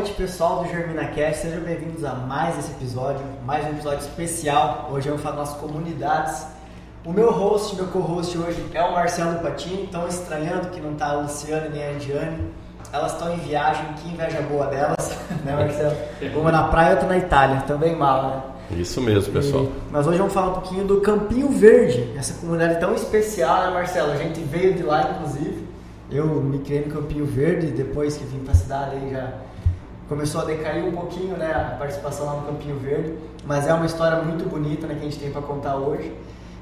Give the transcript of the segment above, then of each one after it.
noite, pessoal do GerminaCast. Sejam bem-vindos a mais esse episódio, mais um episódio especial. Hoje eu vou falar das comunidades. O meu host, meu co-host hoje é o Marcelo Patini. Estão estranhando que não está a Luciana nem a Andiane. Elas estão em viagem, que inveja boa delas, né, Marcelo? Uma na praia e outra na Itália. Também mal, né? Isso mesmo, pessoal. E- mas hoje vamos falar um pouquinho do Campinho Verde, essa comunidade tão especial, né, Marcelo? A gente veio de lá, inclusive. Eu me criei no Campinho Verde, depois que vim para a cidade aí já começou a decair um pouquinho, né, a participação lá no Campinho Verde. Mas é uma história muito bonita, né, que a gente tem para contar hoje.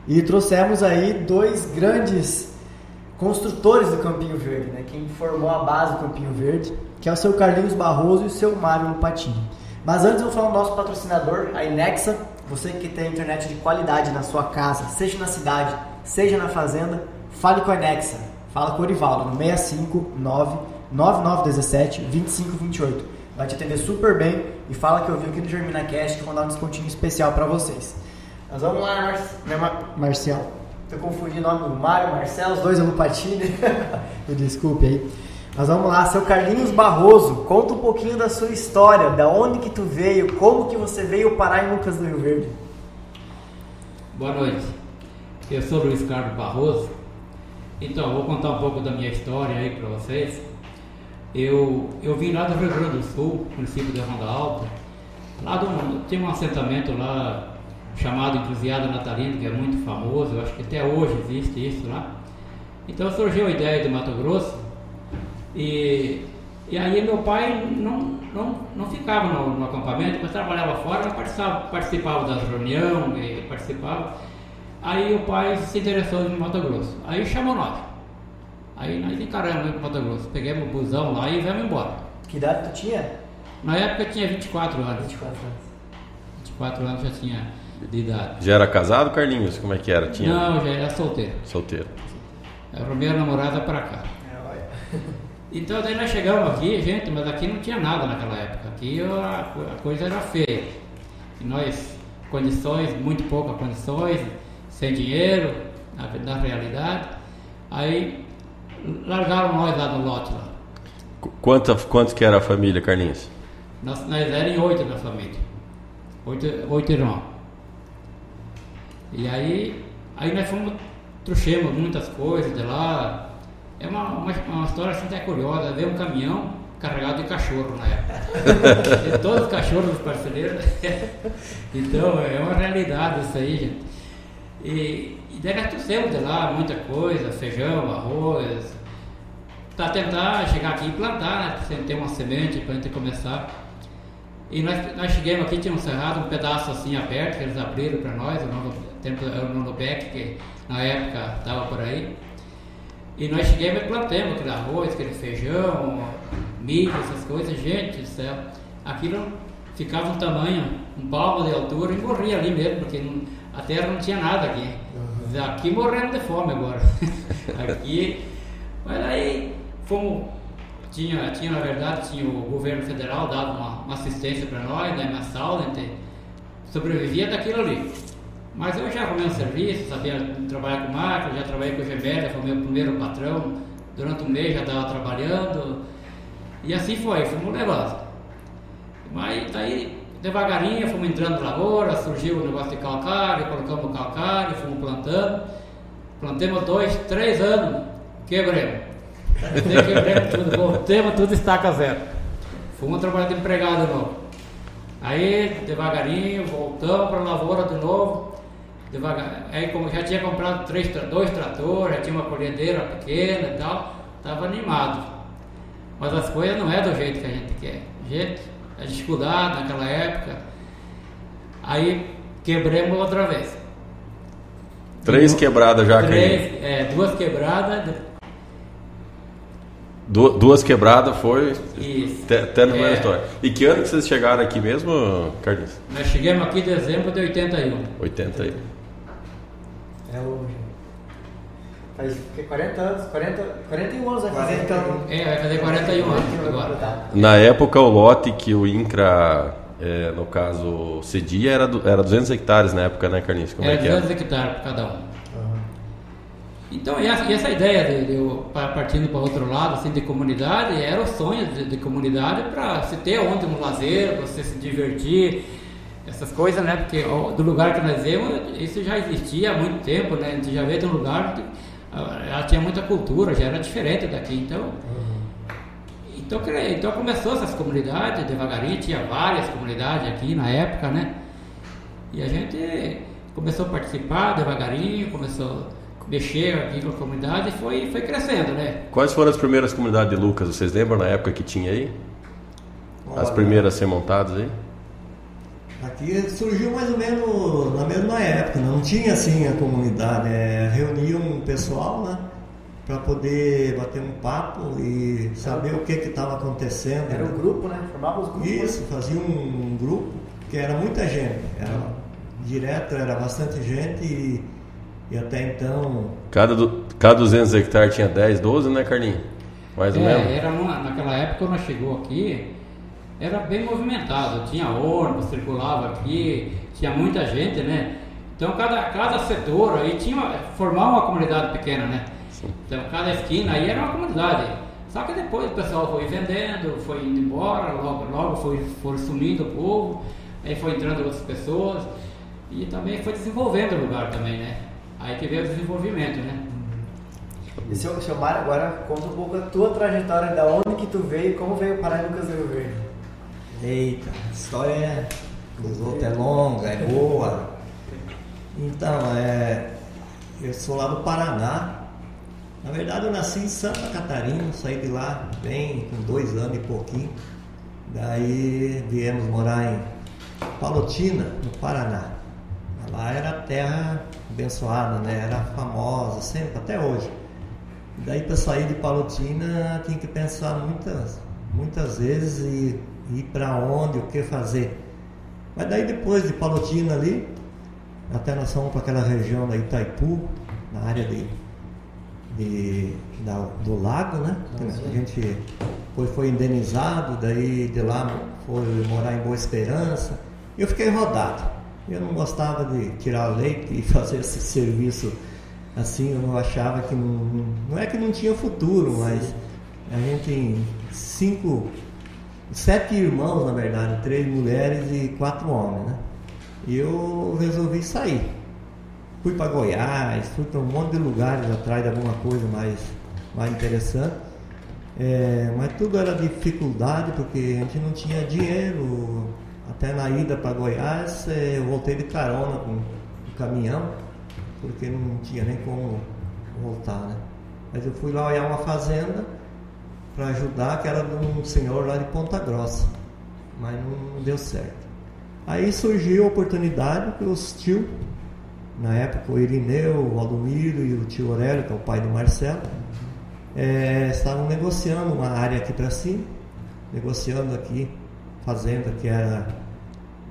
E trouxemos aí dois grandes construtores do Campinho Verde, né? Quem formou a base do Campinho Verde, que é o seu Carlinhos Barroso e o seu Mário Patini. Mas antes eu vou falar do nosso patrocinador, a Inexa. Você que tem internet de qualidade na sua casa, seja na cidade, seja na fazenda, fale com a Inexa. Fala com o Orivaldo no 659 9917 2528. Vai te atender super bem e fala que eu vi aqui no Germina Cash que vão dar um descontinho especial para vocês. Mas vamos lá, Mar né, Mar Marcial. Tô confundindo o nome do Mário, Marcelo, os dois é Lupatini. Me desculpe aí. Mas vamos lá, seu Carlinhos Barroso, conta um pouquinho da sua história, da onde que tu veio, como que você veio parar em Lucas do Rio Verde. Boa noite. Eu sou Luiz Carlos Barroso. Então, vou contar um pouco da minha história aí para vocês. Eu, eu vim lá do Rio Grande do Sul, município de Ronda Alta. Lá do, tem um assentamento lá chamado Encruzilhada Natalina, que é muito famoso. Eu acho que até hoje existe isso lá. Então surgiu a ideia de Mato Grosso e, e aí meu pai não, não, não ficava no, no acampamento, mas trabalhava fora, mas participava, participava das reuniões, e participava. Aí o pai se interessou em Mato Grosso. Aí chamou nós. Aí nós encaramos para Mato Grosso. Pegamos o busão lá e viemos embora. Que idade tu tinha? Na época eu tinha 24 anos. 24 anos. 24 anos já tinha de idade. Já era casado, Carlinhos? Como é que era? Tinha Não, já era solteiro. solteiro. Era a primeira namorada para cá. É, olha. Então daí nós chegamos aqui, gente, mas aqui não tinha nada naquela época. Aqui a, a coisa era feia. E nós, condições, muito poucas condições, sem dinheiro, na, na realidade. Aí largaram nós lá no lote lá. Qu- Quanta, quantos que era a família, Carlinhos? Nós, nós éramos oito na família. Oito, oito irmãos. E aí, aí nós fomos, trouxemos muitas coisas de lá. É uma, uma, uma história assim até curiosa. Veio um caminhão carregado de cachorro na época. e todos os cachorros dos parceiros. então, é uma realidade isso aí, gente. E, e trouxemos de lá muita coisa, feijão, arroz, para tentar chegar aqui e plantar, né? Ter uma semente para a gente começar. E nós, nós chegamos aqui, tinha um cerrado, um pedaço assim aberto, que eles abriram para nós, o novo tempo é o nono Beck, que na época estava por aí. E nós chegamos e plantamos aquele arroz, aquele feijão, milho, essas coisas. Gente do céu, aquilo ficava um tamanho, um palmo de altura e morria ali mesmo, porque não- a terra não tinha nada aqui. Aqui morrendo de fome agora. aqui, mas aí fomos tinha, tinha na verdade, tinha o governo federal dava uma, uma assistência para nós, né, mensal, a gente sobrevivia daquilo ali. Mas eu já arrumei um serviço, sabia trabalhar com máquina, já trabalhei com o Gemélia, foi meu primeiro patrão, durante um mês já estava trabalhando, e assim foi, fomos levando. Mas daí, devagarinho, fomos entrando na lavoura, surgiu o negócio de calcário, colocamos calcário, fomos plantando, plantemos dois, três anos, quebremos. Quebremos tudo, voltemos tudo estaca zero. Fomos trabalhar de empregado de novo. Aí, devagarinho, voltamos para a lavoura de novo. Devagar. Aí, como já tinha comprado três, dois tratores, já tinha uma colhedeira pequena e tal, estava animado. Mas as coisas não é do jeito que a gente quer. Gente, a dificuldade naquela época. Aí, quebremos outra vez. Três E- quebradas já. Três, é, duas quebradas. Du- duas quebradas foi Isso. até, na primeira É. história. E que ano que vocês chegaram aqui mesmo, Carlinhos? Nós chegamos aqui em dezembro de 81. 80 aí. É hoje. Faz o quê? 40 anos, 40, 41 anos vai fazer então. É, vai fazer 41 anos agora. Na época, o lote que o INCRA, é, no caso, cedia era, era 200 hectares na época, né, Carlinhos? Como Era é que era? 200 hectares para cada um. Então, e essa, e essa ideia de, de partindo para outro lado, assim, de comunidade, era o sonho de, de comunidade para se ter onde um lazer, para você se divertir, essas coisas, né? Porque ó, do lugar que nós vemos, isso já existia há muito tempo, né? A gente já veio de um lugar já tinha muita cultura, já era diferente daqui, então... Então, cre- então começou essas comunidades, devagarinho, tinha várias comunidades aqui na época, né? E a gente começou a participar devagarinho, começou a mexer aqui com a comunidade e foi, foi crescendo, né? Quais foram as primeiras comunidades de Lucas? Vocês lembram na época que tinha aí? As primeiras a ser montadas aí? Aqui surgiu mais ou menos na mesma época, não tinha assim a comunidade, é, reunia um pessoal, né? Para poder bater um papo e saber o que estava acontecendo. Era um grupo, né? Formava os grupos. Isso, fazia um grupo, que era muita gente. Era direto, era bastante gente e, e até então. Cada, cada 200 hectares tinha 10, 12, né, Carlinhos? Mais ou É, menos? era uma, naquela época quando nós chegou aqui, era bem movimentado, tinha ônibus, circulava aqui, tinha muita gente, né? Então cada, cada setor aí tinha formava uma comunidade pequena, né? Então cada esquina aí era uma comunidade. Só que depois o pessoal foi vendendo, foi indo embora, logo, logo foi, foi sumindo o povo, aí foi entrando outras pessoas e também foi desenvolvendo o lugar também, né? Aí que veio o desenvolvimento, né? E seu, seu Mário, agora conta um pouco a tua trajetória, da onde que tu veio e como veio parar em Lucas do Rio Verde. Eita, a história dos outros é longa, é boa. Então, é, eu sou lá do Paraná. Na verdade, eu nasci em Santa Catarina, saí de lá bem com dois anos e pouquinho. Daí viemos morar em Palotina, no Paraná. Lá era terra abençoada, né? Era famosa, sempre, até hoje. Daí para sair de Palotina tinha que pensar muitas, muitas vezes e ir para onde, o que fazer. Mas daí depois de Palotina ali, até nós fomos para aquela região da Itaipu, na área de, de da, do lago, né? A gente foi, foi indenizado, daí de lá foi morar em Boa Esperança. Eu fiquei rodado. Eu não gostava de tirar leite e fazer esse serviço assim, eu achava que não, não é que não tinha futuro, mas a gente tem cinco, sete irmãos na verdade, três mulheres e quatro homens, né? E eu resolvi sair. Fui para Goiás, fui para um monte de lugares atrás de alguma coisa mais, mais interessante. É, mas tudo era dificuldade porque a gente não tinha dinheiro. Até na ida para Goiás é, eu voltei de carona com o caminhão, porque não tinha nem como voltar, né? Mas eu fui lá olhar uma fazenda para ajudar, que era de um senhor lá de Ponta Grossa. Mas não deu certo. Aí surgiu a oportunidade que os tio, na época o Irineu, o Valdomiro e o tio Aurélio, que é o pai do Marcelo, é, estavam negociando uma área aqui para cima, negociando aqui, fazenda que era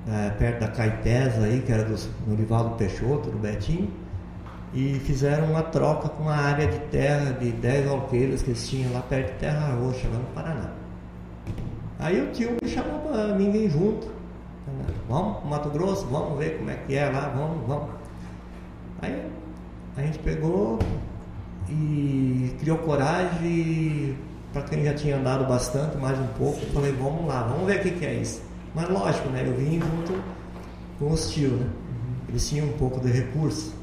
é, perto da Caetés aí, que era do Norivaldo Peixoto, do Betinho, e fizeram uma troca com uma área de terra de 10 alqueiras que eles tinham lá perto de Terra Roxa, lá no Paraná. Aí o tio me chamou para mim vir junto. Vamos para Mato Grosso, vamos ver como é que é lá, vamos, vamos. Aí a gente pegou e criou coragem para quem já tinha andado bastante, mais um pouco, falei, vamos lá, vamos ver o que, que é isso. Mas lógico, né? Eu vim junto com os tios, né? Eles tinham um pouco de recurso.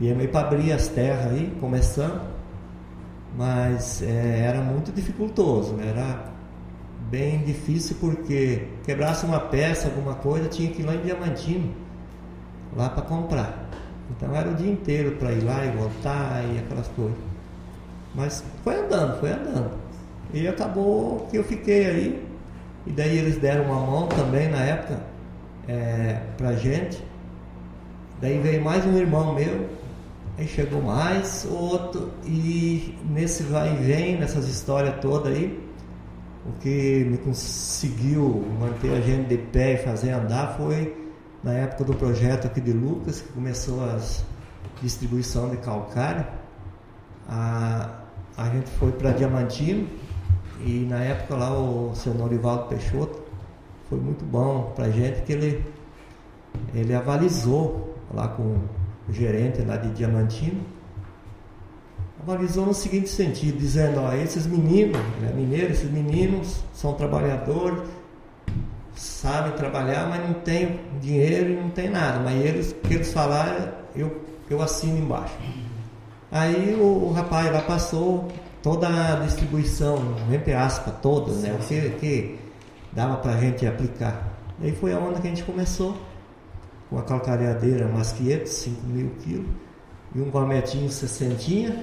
E meio para abrir as terras aí, começando. Mas é, era muito dificultoso, né? era bem difícil porque quebrasse uma peça, alguma coisa, tinha que ir lá em Diamantino, lá para comprar. Então era o dia inteiro para ir lá e voltar e aquelas coisas. Mas foi andando, foi andando. E acabou que eu fiquei aí. E daí eles deram uma mão também na época é, pra gente. Daí veio mais um irmão meu, aí chegou mais outro, e nesse vai e vem, nessas histórias todas aí, o que me conseguiu manter a gente de pé e fazer andar foi na época do projeto aqui de Lucas, que começou a distribuição de calcário. A, a gente foi para Diamantino e na época lá o seu Norivaldo Peixoto foi muito bom para a gente que ele, ele avalizou lá com o gerente lá de Diamantino avalizou no seguinte sentido, dizendo, ó, esses meninos, né, mineiros, esses meninos são trabalhadores, sabem trabalhar, mas não tem dinheiro e não tem nada. Mas eles, que eles falaram, eu, eu assino embaixo. Aí o, o rapaz lá passou toda a distribuição, entre aspas, toda, né? O que, que dava para a gente aplicar. Aí foi a onda que a gente começou, com a calcareadeira Masquieto, 5 mil quilos, e um valmetinho 60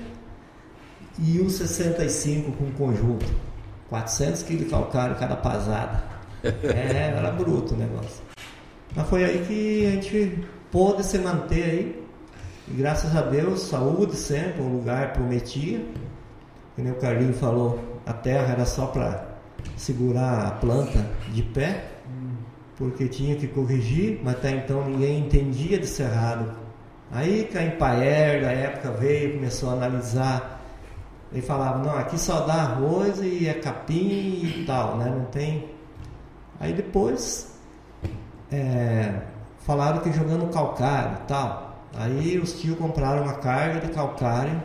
e um 65 com conjunto. 400 quilos de calcário cada pasada. É, era bruto o negócio. Mas foi aí que a gente pôde se manter aí. E graças a Deus, saúde sempre, o lugar prometia. Como o Carlinho falou, a terra era só para segurar a planta de pé, porque tinha que corrigir, mas até então ninguém entendia de cerrado. Aí Caim Paer, da época, veio, começou a analisar ele falava, não, aqui só dá arroz e é capim e tal, né? Não tem. Aí depois é, falaram que jogando calcário e tal. Aí os tios compraram uma carga de calcário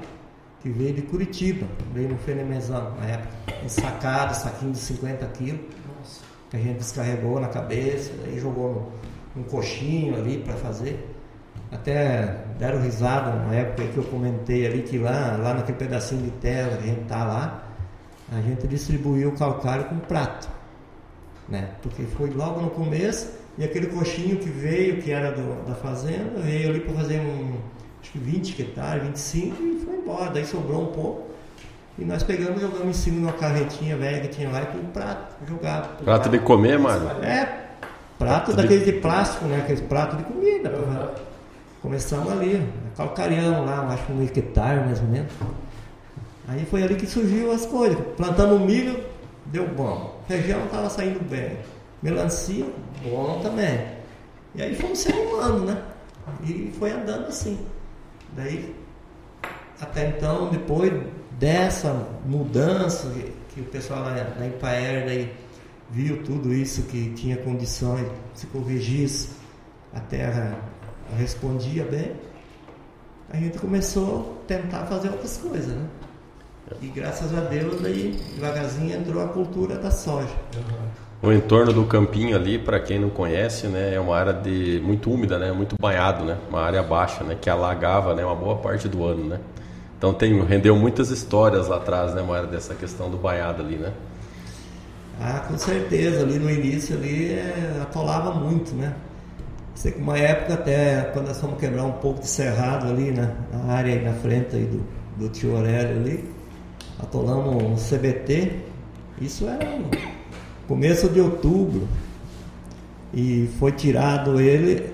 que veio de Curitiba, veio no Fenemezão na época, ensacado, saquinho de 50 quilos, que a gente descarregou na cabeça, aí jogou um coxinho ali para fazer. Até deram risada na época que eu comentei ali que lá, lá naquele pedacinho de terra que a gente tá lá, a gente distribuiu o calcário com prato. Né? Porque foi logo no começo e aquele coxinho que veio, que era do, da fazenda, veio ali para fazer um, acho que 20 hectares, 25 e foi embora. Daí sobrou um pouco. E nós pegamos e jogamos em cima de uma carretinha velha que tinha lá e com um prato jogado. Prato de comer, mano? É, prato daquele de... de plástico, né? Aquele prato de comida. Uhum. começamos ali, calcareamos lá, acho que um hectare mais ou menos. Aí foi ali que surgiu as coisas. Plantando milho, deu bom. Feijão estava saindo bem. Melancia, bom também. E aí fomos se animando, né? E foi andando assim. Daí, até então, depois dessa mudança, que o pessoal lá na Ipaer daí viu tudo isso, que tinha condições, se corrigisse, a terra respondia bem, a gente começou a tentar fazer outras coisas, né? E graças a Deus aí devagarzinho entrou a cultura da soja. O entorno do campinho ali, para quem não conhece, né, é uma área de muito úmida, né, muito banhado, né, uma área baixa, né, que alagava, né, uma boa parte do ano, né. Então tem rendeu muitas histórias lá atrás, né, Mara, dessa questão do banhado ali, né. Ah, com certeza, ali no início ali é, atolava muito, né. Sei que uma época até quando nós fomos quebrar um pouco de cerrado ali na, na área aí na frente aí do, do tio Aurélio ali, atolamos um CBT, isso era começo de outubro. E foi tirado ele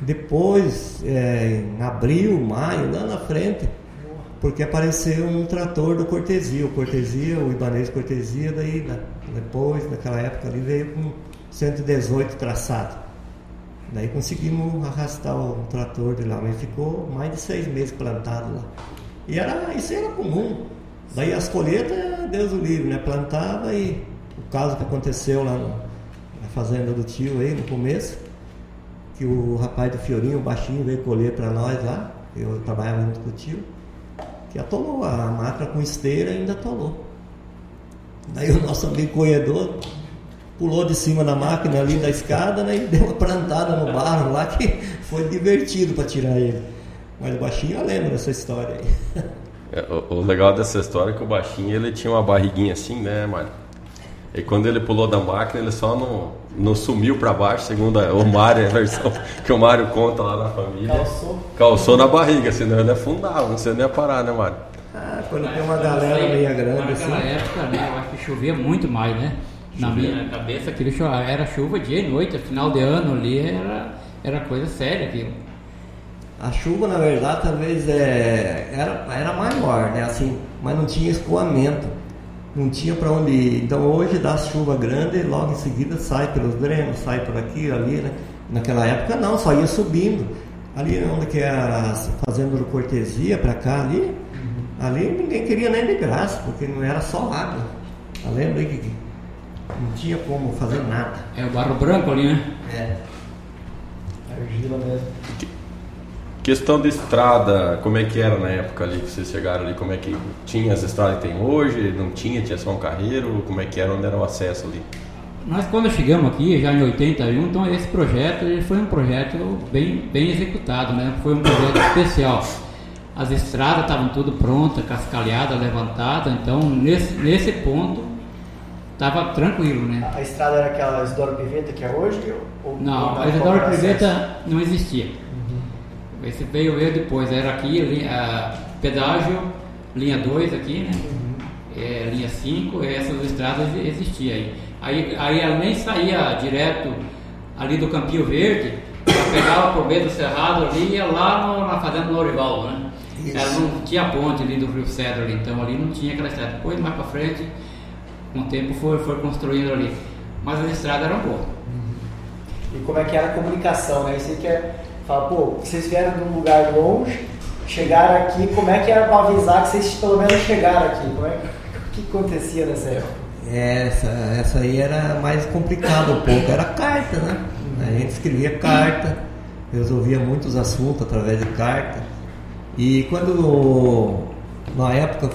depois, é, em abril, maio, lá na frente, porque apareceu um trator do Cortesia, o Cortesia, o Ibanês Cortesia, daí depois, naquela época ali, veio com 118 traçado. Daí conseguimos arrastar o trator de lá, mas ficou mais de seis meses plantado lá. E era, isso era comum. Daí as colheitas, Deus o livre, né? Plantava e o caso que aconteceu lá na fazenda do tio aí no começo, que o rapaz do Fiorinho, o baixinho, veio colher para nós lá, eu trabalhava junto com o tio, que atolou a máquina com esteira ainda atolou. Daí o nosso amigo corredor pulou de cima da máquina ali da escada né, e deu uma plantada no barro lá que foi divertido para tirar ele. Mas o baixinho eu lembro dessa história aí. É, o, o, legal dessa história é que o baixinho ele tinha uma barriguinha assim, né, Mário? E quando ele pulou da máquina, ele só não, não sumiu para baixo, segundo a, o Mário, a versão que o Mário conta lá na família. Calçou. Calçou na barriga, senão ele afundava, não sei nem ia parar, né, Mário? Ah, quando tem uma galera meio grande assim. Naquela época, né, eu acho que chovia muito mais, né? Na minha cabeça, aquilo era chuva dia e noite, final de ano ali era, era coisa séria aquilo. A chuva, na verdade, talvez é, era, era maior, né? Assim, mas não tinha escoamento. Não tinha para onde ir. Então hoje dá chuva grande logo em seguida sai pelos drenos, sai por aqui, ali, né? Naquela época não, só ia subindo. Ali onde que é a fazenda do cortesia para cá ali, uhum. ali ninguém queria nem de graça, porque não era só água. Tá lembra que não tinha como fazer nada. É o barro branco ali, né? É. Argila mesmo. Questão de estrada, como é que era na época ali que vocês chegaram ali? Como é que tinha as estradas que tem hoje? Não tinha? Tinha só um carreiro? Como é que era? Onde era o acesso ali? Nós quando chegamos aqui, já em 81, então esse projeto ele foi um projeto bem, bem executado, né? Foi um projeto especial. As estradas estavam tudo prontas, cascalhadas, levantadas, então nesse, nesse ponto estava tranquilo, né? A estrada era aquela Isidoro Piveta que é hoje? Ou não, a Isidoro Piveta não existia. Esse veio, veio depois, era aqui, linha, pedágio, linha 2 aqui, né? Uhum. É, linha 5, essas estradas existiam aí. aí. Aí ela nem saía direto ali do Campinho Verde, ela pegava por meio do Cerrado ali e ia lá no, na Fazenda Norival, né? Isso. Ela não tinha ponte ali do Rio Cedro ali, então ali não tinha aquela estrada. Depois, mais para frente, com o tempo foi, foi construindo ali. Mas as estradas eram boas. Uhum. E como é que era a comunicação, né? Isso que é Fala, pô, vocês vieram de um lugar longe, chegaram aqui, como é que era para avisar que vocês pelo menos chegaram aqui? Como é, o que acontecia nessa época? Essa, essa aí era mais complicada um pouco, era carta, né? A gente escrevia carta, resolvia muitos assuntos através de carta. E quando, na época,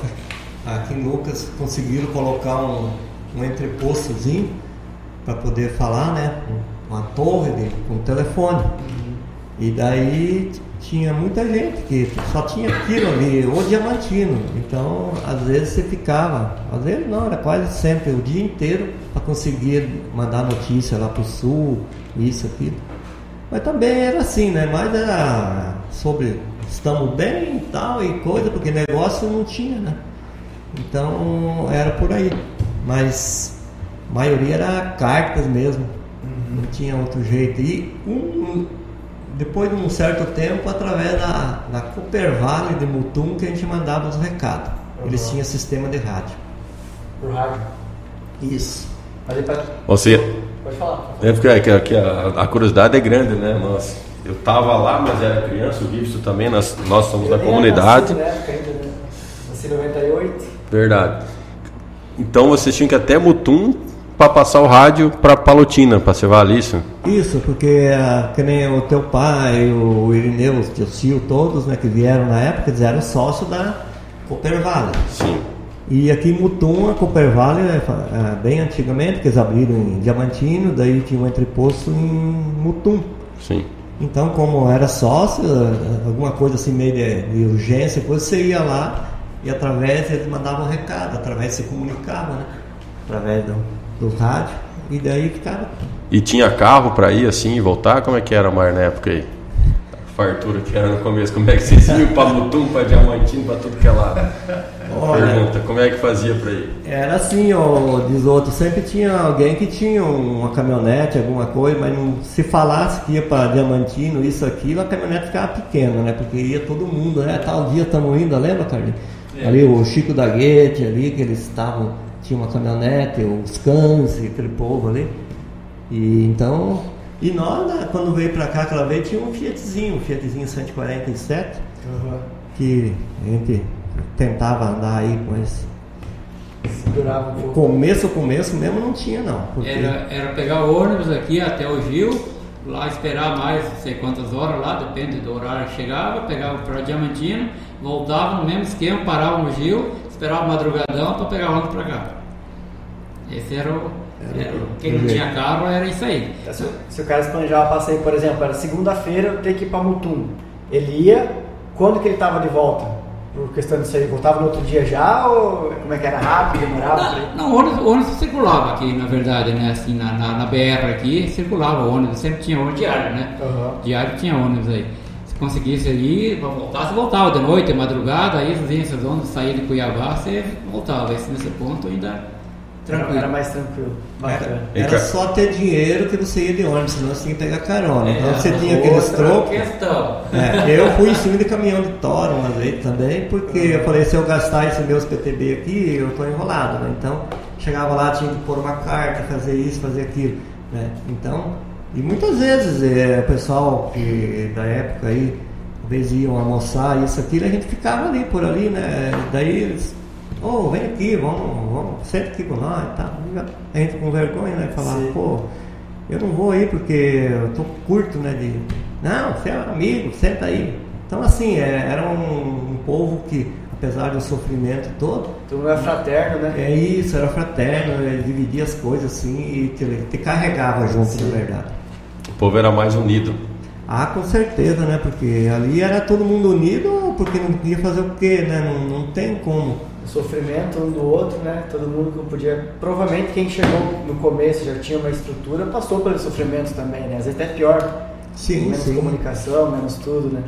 aqui em Lucas, conseguiram colocar um, um entrepostozinho para poder falar, né? Uma torre de, com telefone. E daí tinha muita gente que só tinha aquilo ali, o diamantino. Então, às vezes você ficava, às vezes não, era quase sempre, o dia inteiro, para conseguir mandar notícia lá para o sul, isso, aquilo. Mas também era assim, né? Mas era sobre estamos bem e tal e coisa, porque negócio não tinha, né? Então era por aí. Mas a maioria era cartas mesmo. Não tinha outro jeito. E um, depois de um certo tempo, através da, da Cooper Valley de Mutum, que a gente mandava os recados. Eles Uhum. tinham sistema de rádio. Por rádio. Isso. Mas pra... Você, Pode falar. é porque aqui, aqui a, a curiosidade é grande, né? Nós, eu tava lá, mas era criança, o Gibson também, nós, nós somos da Eu era comunidade. nascido na época ainda, né? Nasci em 98. Verdade. Então vocês tinham que ir até Mutum para passar o rádio para Palotina, para cevar isso. Isso, porque ah, que nem o teu pai, o Irineu, o teu tio, todos né, que vieram na época, eles eram sócios da Cooper Valley. Sim. E aqui em Mutum, a Cooper Valley, né, fa- ah, bem antigamente, que eles abriram em Diamantino, daí tinha um entreposto em Mutum. Sim. Então, como era sócio, alguma coisa assim meio de, de urgência, depois você ia lá e através eles mandavam um recado, através se comunicava, né? Através do, do rádio, e daí ficava. E tinha carro para ir assim e voltar? Como é que era mais na época aí? A fartura que era no começo, como é que vocês iam para Mutum, para Diamantino, para tudo que é lado? Olha, Pergunta, como é que fazia para ir? Era assim, ó, diz outro, sempre tinha alguém que tinha uma caminhonete, alguma coisa, mas não, se falasse que ia para Diamantino, isso, aquilo, a caminhonete ficava pequena, né? Porque ia todo mundo, né? Tal dia estamos indo, lembra, Carlinhos? Ali o Chico da Guete ali, que eles estavam, tinha uma caminhonete, os cães, aquele povo ali. E então, e nós, né, quando veio para cá aquela vez, tinha um Fiatzinho, um Fiatzinho 147, que a gente tentava andar aí com esse. Um pouco. Começo, começo mesmo não tinha não. Porque Era, era pegar o ônibus aqui até o Gil, lá esperar mais não sei quantas horas lá, depende do horário que chegava, pegava para Diamantino, voltava no mesmo esquema, parava no Gil, esperava o madrugadão para pegar o ônibus para cá. Esse era o. era o- quem não tinha carro era isso aí. Se, se o cara se planejava passeio, por exemplo, era segunda-feira, eu tenho que ir para Mutum. Ele ia, quando que ele estava de volta? Por questão disso aí, voltava no outro dia já ou como é que era rápido, demorava? Não, o ônibus, ônibus circulava aqui, na verdade, né? Assim, na, na, na BR aqui, circulava o ônibus, sempre tinha ônibus diário, né? Aham. Diário tinha ônibus aí. Se conseguisse ir, pra voltar, você voltava de noite, de madrugada, aí vinha esses ônibus saía de Cuiabá, você voltava. Esse, nesse ponto ainda Era, tranquilo. era mais tranquilo. Bacana. era, era só ter dinheiro que você ia de ônibus, senão você tinha que pegar carona. Então você tinha aqueles trocos. questão. É, eu fui em cima de caminhão de toro uma vez também, porque eu falei, se eu gastar esses meus PTB aqui, eu tô enrolado, né? Então, chegava lá, tinha que pôr uma carta, fazer isso, fazer aquilo, né? Então, e muitas vezes é, o pessoal que da época aí, vezes iam almoçar, isso, aquilo, a gente ficava ali, por ali, né? Daí eles, ô, vem aqui, vamos, vamos, senta aqui com nós e tal. A gente com vergonha, né? Falar, Sim. pô, eu não vou aí porque eu tô curto, né? De, não, você é um amigo, senta aí. Então, assim, é, era um, um povo que, apesar do sofrimento todo, Tu não é fraterno, né? é isso, era fraterno, é, dividia as coisas assim e te, te carregava junto, Sim. na verdade. O povo era mais unido. Ah, com certeza, né? Porque ali era todo mundo unido, porque não podia fazer o quê, né? Não, não tem como. O sofrimento um do outro, né? Todo mundo que podia. Provavelmente quem chegou no começo já tinha uma estrutura, passou pelo sofrimento também, né? Às vezes até pior. Sim, menos sim. comunicação, menos tudo, né?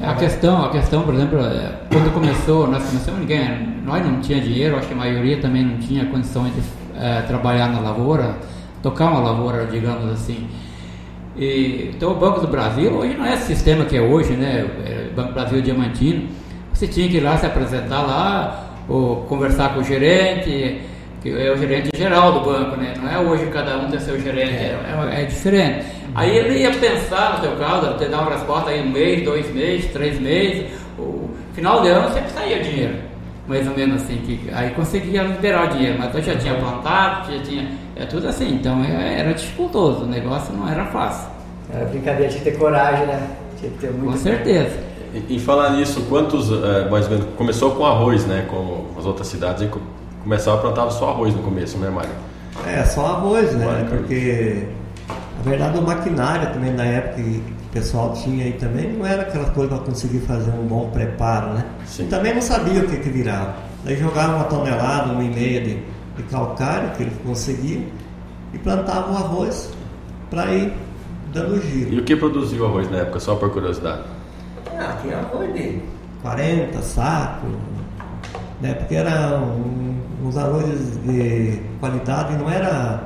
A questão, a questão, por exemplo, é, quando começou, nós começamos, ninguém, nós não tinha dinheiro, acho que a maioria também não tinha condições de é, trabalhar na lavoura, tocar uma lavoura, digamos assim. E, então o Banco do Brasil, hoje não é esse sistema que é hoje, né? É, Banco Brasil Diamantino. Você tinha que ir lá se apresentar lá, ou conversar com o gerente, que é o gerente geral do banco, né? Não é hoje cada um ter seu gerente, é, é- é diferente. Aí ele ia pensar no teu caso, te dar uma resposta aí um mês, dois meses, três meses, o final de ano sempre saía dinheiro. Mais ou menos assim, que aí conseguia liberar o dinheiro, mas eu já tinha plantado, já tinha. É tudo assim, então é- era dificultoso, o negócio não era fácil. Era brincadeira, tinha que ter coragem, né? Tinha que ter muito. Com certeza. E, e falar nisso, quantos, é, mais ou menos, começou com arroz, né? Como as outras cidades, aí co- começava a plantar só arroz no começo, né, Mário? É, só arroz, né? Vai, Porque, na verdade, o maquinário também na época que o pessoal tinha aí também não era aquela coisa para conseguir fazer um bom preparo, né? Sim. E também não sabia o que, que virava. Daí jogava uma tonelada, uma e meia de, de calcário que ele conseguia e plantava o arroz para ir dando E giro. o que produziu o arroz na época, só por curiosidade? Ah, tinha arroz de 40 sacos, né? Porque era um, uns arrozes de qualidade, não era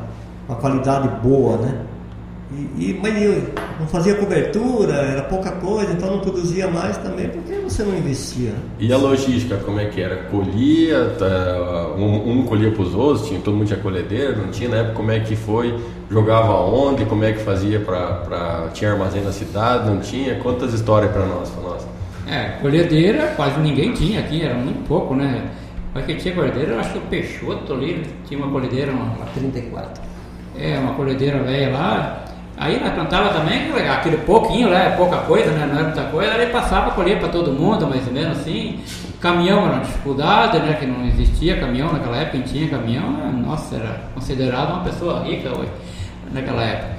uma qualidade boa, né? E, e, mas eu não fazia cobertura, era pouca coisa, então não produzia mais também, porque você não investia? E a logística, como é que era? Colhia, tá, um, um colhia para os outros, tinha, todo mundo tinha colhedeira, não tinha na época como é que foi, jogava onde, como é que fazia para. Tinha armazém na cidade, não tinha? Quantas histórias para nós, para nós? É, colhedeira quase ninguém tinha aqui, era muito pouco, né? Mas que tinha colhedeira, eu acho que o Peixoto ali tinha uma colhedeira, uma, 34. é, uma colhedeira velha lá. Aí nós plantava também aquele pouquinho lá, pouca coisa, né? Não era muita coisa, aí passava a colher para todo mundo, mais ou menos assim. Caminhão era uma dificuldade, né? Que não existia caminhão naquela época, quem tinha caminhão, né? nossa, era considerado uma pessoa rica hoje, naquela época.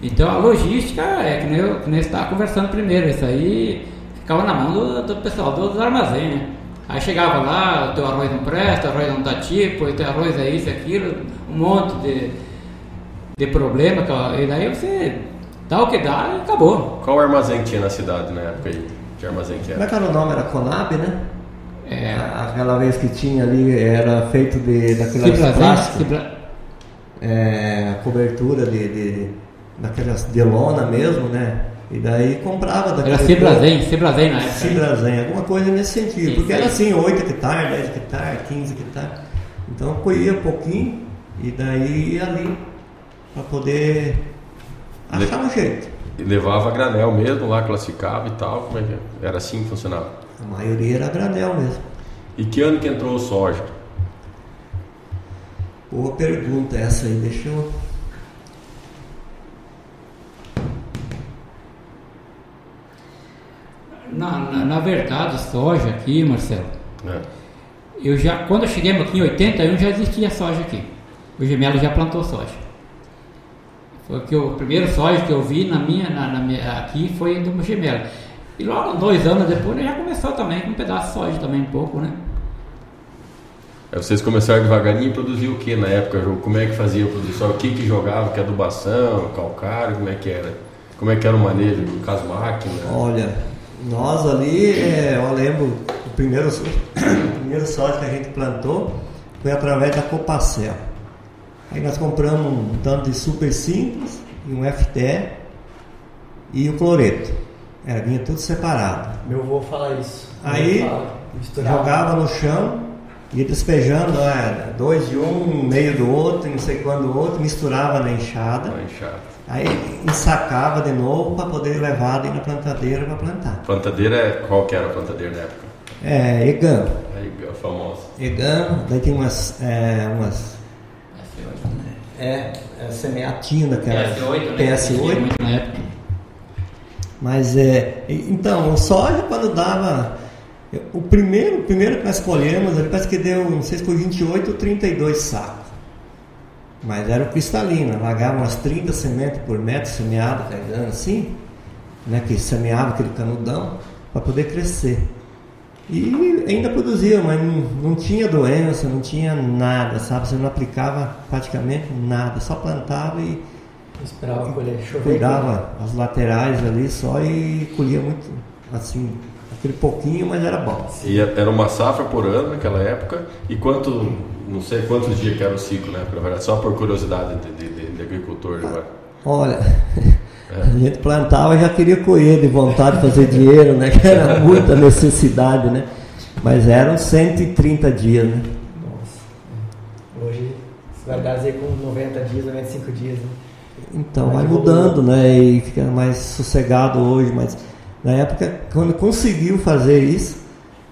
Então a logística é que nem, eu, que nem eu estava conversando primeiro, isso aí ficava na mão do, do pessoal dos armazéns, né? Aí chegava lá, o teu arroz não presta, o arroz não dá tipo, teu arroz é isso, aquilo, um monte de, de problema, e daí você dá o que dá e acabou. Qual armazém tinha na cidade na época aí? Que armazém que Como é era? que era o nome? Era Conab, né? É, Aquela vez que tinha ali, era feito de, daquelas Cibrazen, plásticas, Cibra- é, cobertura de, de, daquelas de lona mesmo, né? E daí comprava daquele era Cibrazen, Cibrazen na época. né? Cibrazen, alguma coisa nesse sentido. Sim, Porque era sim. assim, 8 hectares, 10 hectares, 15 hectares. Então colhia um pouquinho e daí ia ali para poder achar um jeito. E levava a granel mesmo lá, classificava e tal, como é que era? Era assim que funcionava. A maioria era granel mesmo. E que ano que entrou o soja? Boa pergunta essa aí, deixa eu. Na, na, na verdade, soja aqui, Marcelo, né? eu já, quando eu cheguei aqui em 81 já existia soja aqui. O Gemelo já plantou soja. Foi que o primeiro soja que eu vi na minha, na, na minha- aqui foi do Gemelo. E logo dois anos depois já começou também com um pedaço de soja também um pouco, né? Aí vocês começaram devagarinho a produzir o que na época? Como é que fazia a produção? O que que jogava? Que adubação, calcário, como é que era? Como é que era o manejo? Com as máquinas? Olha, nós ali, é, eu lembro, o primeiro, o primeiro soja que a gente plantou foi através da Copacel. Aí nós compramos um tanto de super simples e um FTE e o cloreto. Era, vinha tudo separado. Meu avô fala isso. Aí fala, jogava no chão, ia despejando é, dois de um, meio do outro, não sei quando do outro, misturava na enxada. Aí ensacava de novo para poder levar ali na plantadeira para plantar. Plantadeira, é- qual que era a plantadeira na época? É, Egan. A famosa. Egan, daí tem umas. É, umas é, é semeatina, que era PS8, né? Existia PS8. muito na época. Mas é. Então, o soja quando dava. O primeiro, o primeiro que nós colhemos, ele parece que deu, não sei se foi 28 ou 32 sacos. Mas era o cristalino, largava umas 30 sementes por metro semeado, pegando assim, né? Que semeava aquele canudão para poder crescer. E ainda produzia, mas não, não tinha doença, não tinha nada, sabe? Você não aplicava praticamente nada, só plantava e Esperava colher. Chover. cuidava as laterais ali só e colhia muito, assim, aquele pouquinho, mas era bom. E era uma safra por ano naquela época. E quanto, não sei quantos dias que era o ciclo, né? Só por curiosidade de, de- de- de agricultor agora. Olha, a gente plantava e já queria colher de vontade de fazer dinheiro, né? Que era muita necessidade, né? Mas eram 130 dias, né? Nossa. Hoje você vai dar dizer com 90 dias, 95 dias. Né? Então vai evoluiu. mudando, né? E fica mais sossegado hoje, mas na época, quando conseguiu fazer isso,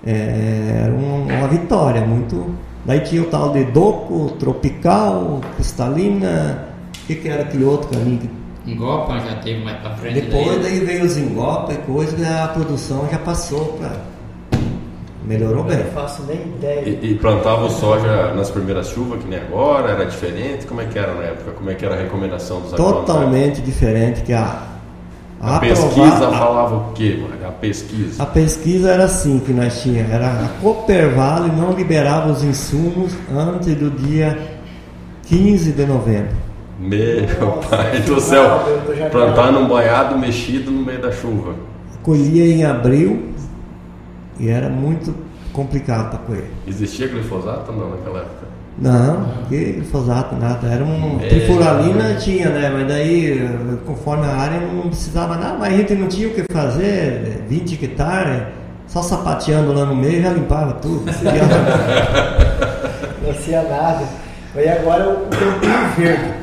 é, era um- uma vitória, muito. Daí tinha o tal de doco, tropical, cristalina, o que, que era aquele outro caminho? que- Engopa já teve mais pra frente. Depois daí veio os engopa e coisa, e a produção já passou para. Melhorou Eu bem. não faço nem ideia. E, e plantava o soja nas primeiras chuvas, que nem agora? Era diferente? Como é que era na época? Como é que era a recomendação dos? Totalmente diferente que a. A aprovar- pesquisa a- falava o quê, mano? A pesquisa. A pesquisa era assim que nós tínhamos, era a Coopervale não liberava os insumos antes do dia 15 de novembro. Meu Nossa, pai do céu. Plantar num banhado mexido no meio da chuva. Colhia em abril e era muito complicado para colher. Existia glifosato ou não naquela época? Não, que glifosato, nada. Era um É. trifuralina tinha, né? Mas daí, conforme a área, não precisava nada. Mas a gente não tinha o que fazer, 20 hectares, só sapateando lá no meio já limpava tudo. Não hacía nada. E agora o Campinho Verde.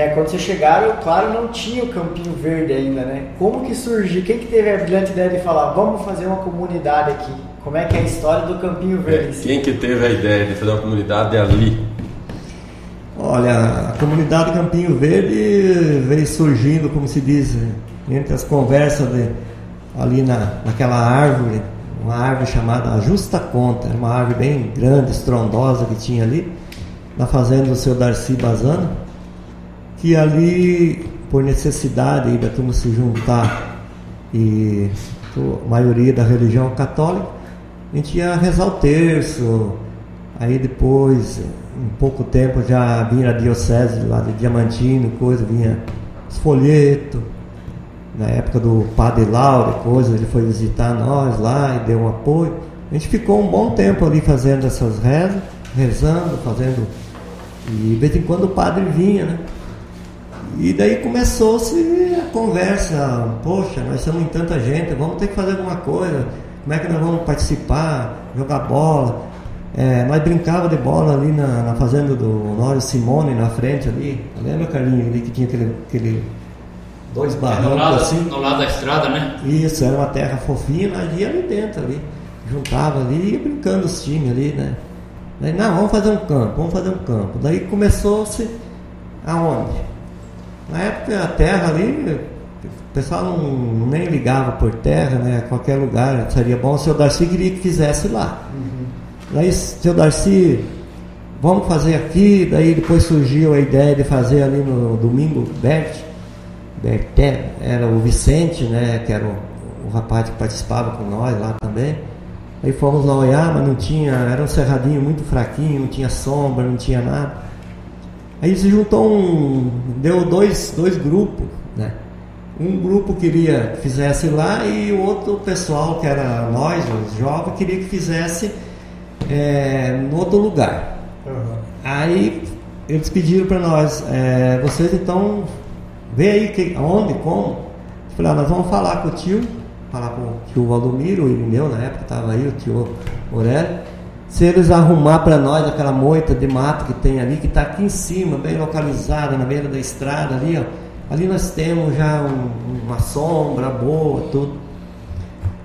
Né? Quando vocês chegaram, claro, não tinha o Campinho Verde ainda, né? Como que surgiu? Quem que teve a brilhante ideia de falar, vamos fazer uma comunidade aqui? Como é que é a história do Campinho Verde? em si? Quem que teve a ideia de fazer uma comunidade ali? Olha, a comunidade Campinho Verde veio surgindo, como se diz, entre as conversas de- ali na, naquela árvore, uma árvore chamada Justa Conta, era uma árvore bem grande, estrondosa que tinha ali, na fazenda do seu Darcy Bazano, que ali, por necessidade da turma se juntar e a maioria da religião católica, a gente ia rezar o terço, aí depois, em pouco tempo, já vinha a diocese lá de Diamantino, coisa, vinha os folhetos, na época do Padre Lauro e coisa, ele foi visitar nós lá e deu um apoio. A gente ficou um bom tempo ali fazendo essas rezas, rezando, fazendo. E de vez em quando o padre vinha, né? E daí começou-se a conversa, poxa, nós somos em tanta gente, vamos ter que fazer alguma coisa, como é que nós vamos participar, jogar bola. É, nós brincava de bola ali na, na fazenda do Nório Simone, na frente ali. Lembra, Carlinhos, ali que tinha aquele, aquele dois É no barrancos lado, assim? no lado da estrada, né? Isso, era uma terra fofinha, nós ia ali dentro ali. Juntava ali e ia brincando os times ali, né? Daí, não, vamos fazer um campo, vamos fazer um campo. Daí começou-se aonde? Na época a terra ali, o pessoal não, nem ligava por terra, né? Qualquer lugar seria bom. O seu Darcy queria que fizesse lá. Daí, seu Darcy, vamos fazer aqui. Daí depois surgiu a ideia de fazer ali no domingo Bert. Berté, era o Vicente, né? Que era o, o rapaz que participava com nós lá também. Aí fomos lá olhar, mas não tinha, era um cerradinho muito fraquinho, não tinha sombra, não tinha nada. Aí se juntou um. Deu dois, dois grupos, né? Um grupo queria que fizesse lá e o outro pessoal, que era nós, os jovens, queria que fizesse é, no outro lugar. Aí eles pediram para nós, é, vocês então vê aí que, onde, como. Eu falei, ah, nós vamos falar com o tio, falar com o tio Valdomiro, o Irineu na época estava aí, o tio Aurélio. Se eles arrumar para nós aquela moita de mato que tem ali, que está aqui em cima, bem localizada, na beira da estrada ali, ó. Ali nós temos já um- uma sombra boa, tudo.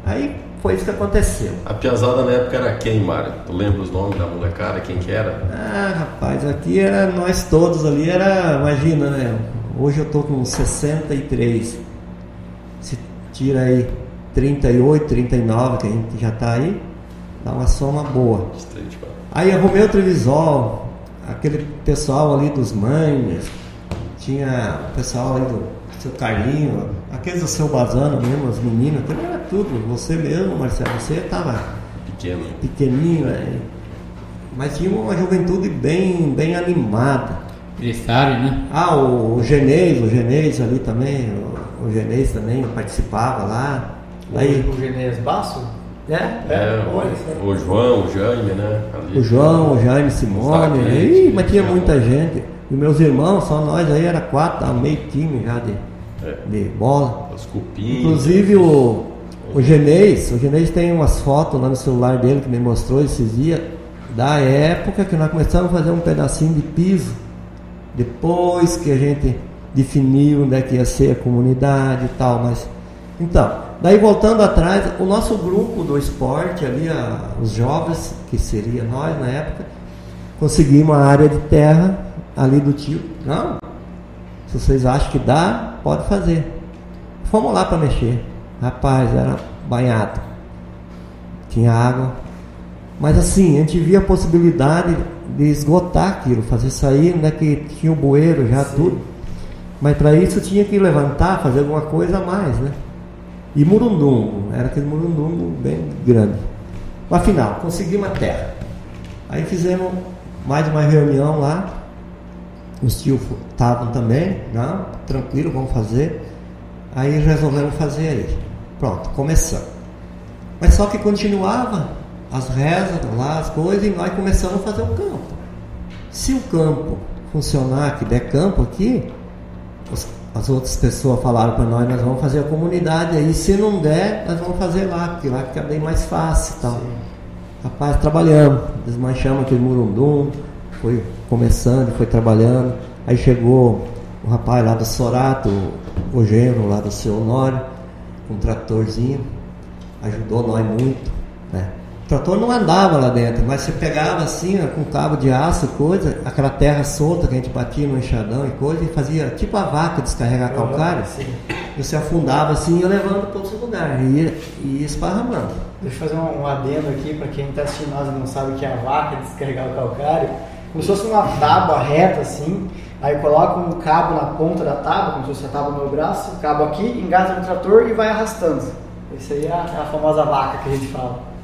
Aí foi isso que aconteceu. A piazada na época era quem, Mário? Tu lembra os nomes da molecada, quem que era? Ah, rapaz, aqui era nós todos ali, era, imagina, né? Hoje eu tô com 63. Se tira aí 38, 39, que a gente já tá aí, dá uma soma boa. Aí arrumei o Trevisol, aquele pessoal ali dos Manhas, tinha o pessoal ali do seu Carlinho, aqueles do seu Bazano mesmo, as meninas, aquilo era tudo. Você mesmo, Marcelo, você tava Pequeno. pequenininho, né? mas tinha uma juventude bem, bem animada. Grissário, né? Ah, o, o Genês, o Genês ali também, o, o Genês também participava lá. Aí, O Genês Basso? É, É, olha, o, o João, o Jaime, né? Ali. o João, o Jaime Simone, Tá, Ih, mas tinha muita gente. E meus irmãos, só nós aí era quatro, tava meio time já de, É. de bola. Os cupins. Inclusive o, o Genês, o Genês tem umas fotos lá no celular dele que me mostrou esses dias, da época que nós começamos a fazer um pedacinho de piso, depois que a gente definiu onde é que ia ser a comunidade e tal, mas. Então, daí voltando atrás, o nosso grupo do esporte ali, a- os jovens, que seria nós na época, conseguimos a área de terra ali do tio. Não, se vocês acham que dá, pode fazer. Fomos lá para mexer. Rapaz, era banhado. Tinha água. Mas assim, a gente via a possibilidade de esgotar aquilo, fazer sair, onde é que tinha o bueiro já, tudo. Mas para isso tinha que levantar, fazer alguma coisa a mais, né? E murundungo, era aquele murundungo bem grande. Mas afinal, conseguimos a terra. Aí fizemos mais uma reunião lá. Os tios estavam também, não, tranquilo, vamos fazer. Aí resolvemos fazer aí. Pronto, começamos. Mas só que continuava as rezas lá, as coisas, e nós começamos a fazer o campo. Se o campo funcionar, que der campo aqui, os- as outras pessoas falaram para nós, nós vamos fazer a comunidade aí, se não der, nós vamos fazer lá, porque lá fica bem mais fácil e tal. Rapaz, trabalhamos, desmanchamos aquele murundum, foi começando, foi trabalhando. Aí chegou o rapaz lá do Sorato, o genro lá do seu Honório, com um tratorzinho, ajudou nós muito. Né? O trator não andava lá dentro, mas você pegava assim, ó, com cabo de aço coisa, aquela terra solta que a gente batia no enxadão e coisa, e fazia tipo a vaca descarregar calcário, Sim. e você afundava assim e levando para outro lugar, e ia, e esparramando. Deixa eu fazer um, um adendo aqui para quem está assistindo nós e não sabe o que é a vaca, descarregar o calcário. Como se fosse uma tábua reta assim, aí coloca um cabo na ponta da tábua, como se fosse a tábua no meu braço, o cabo aqui, engata no trator e vai arrastando. Isso aí é a, é a famosa vaca que a gente fala.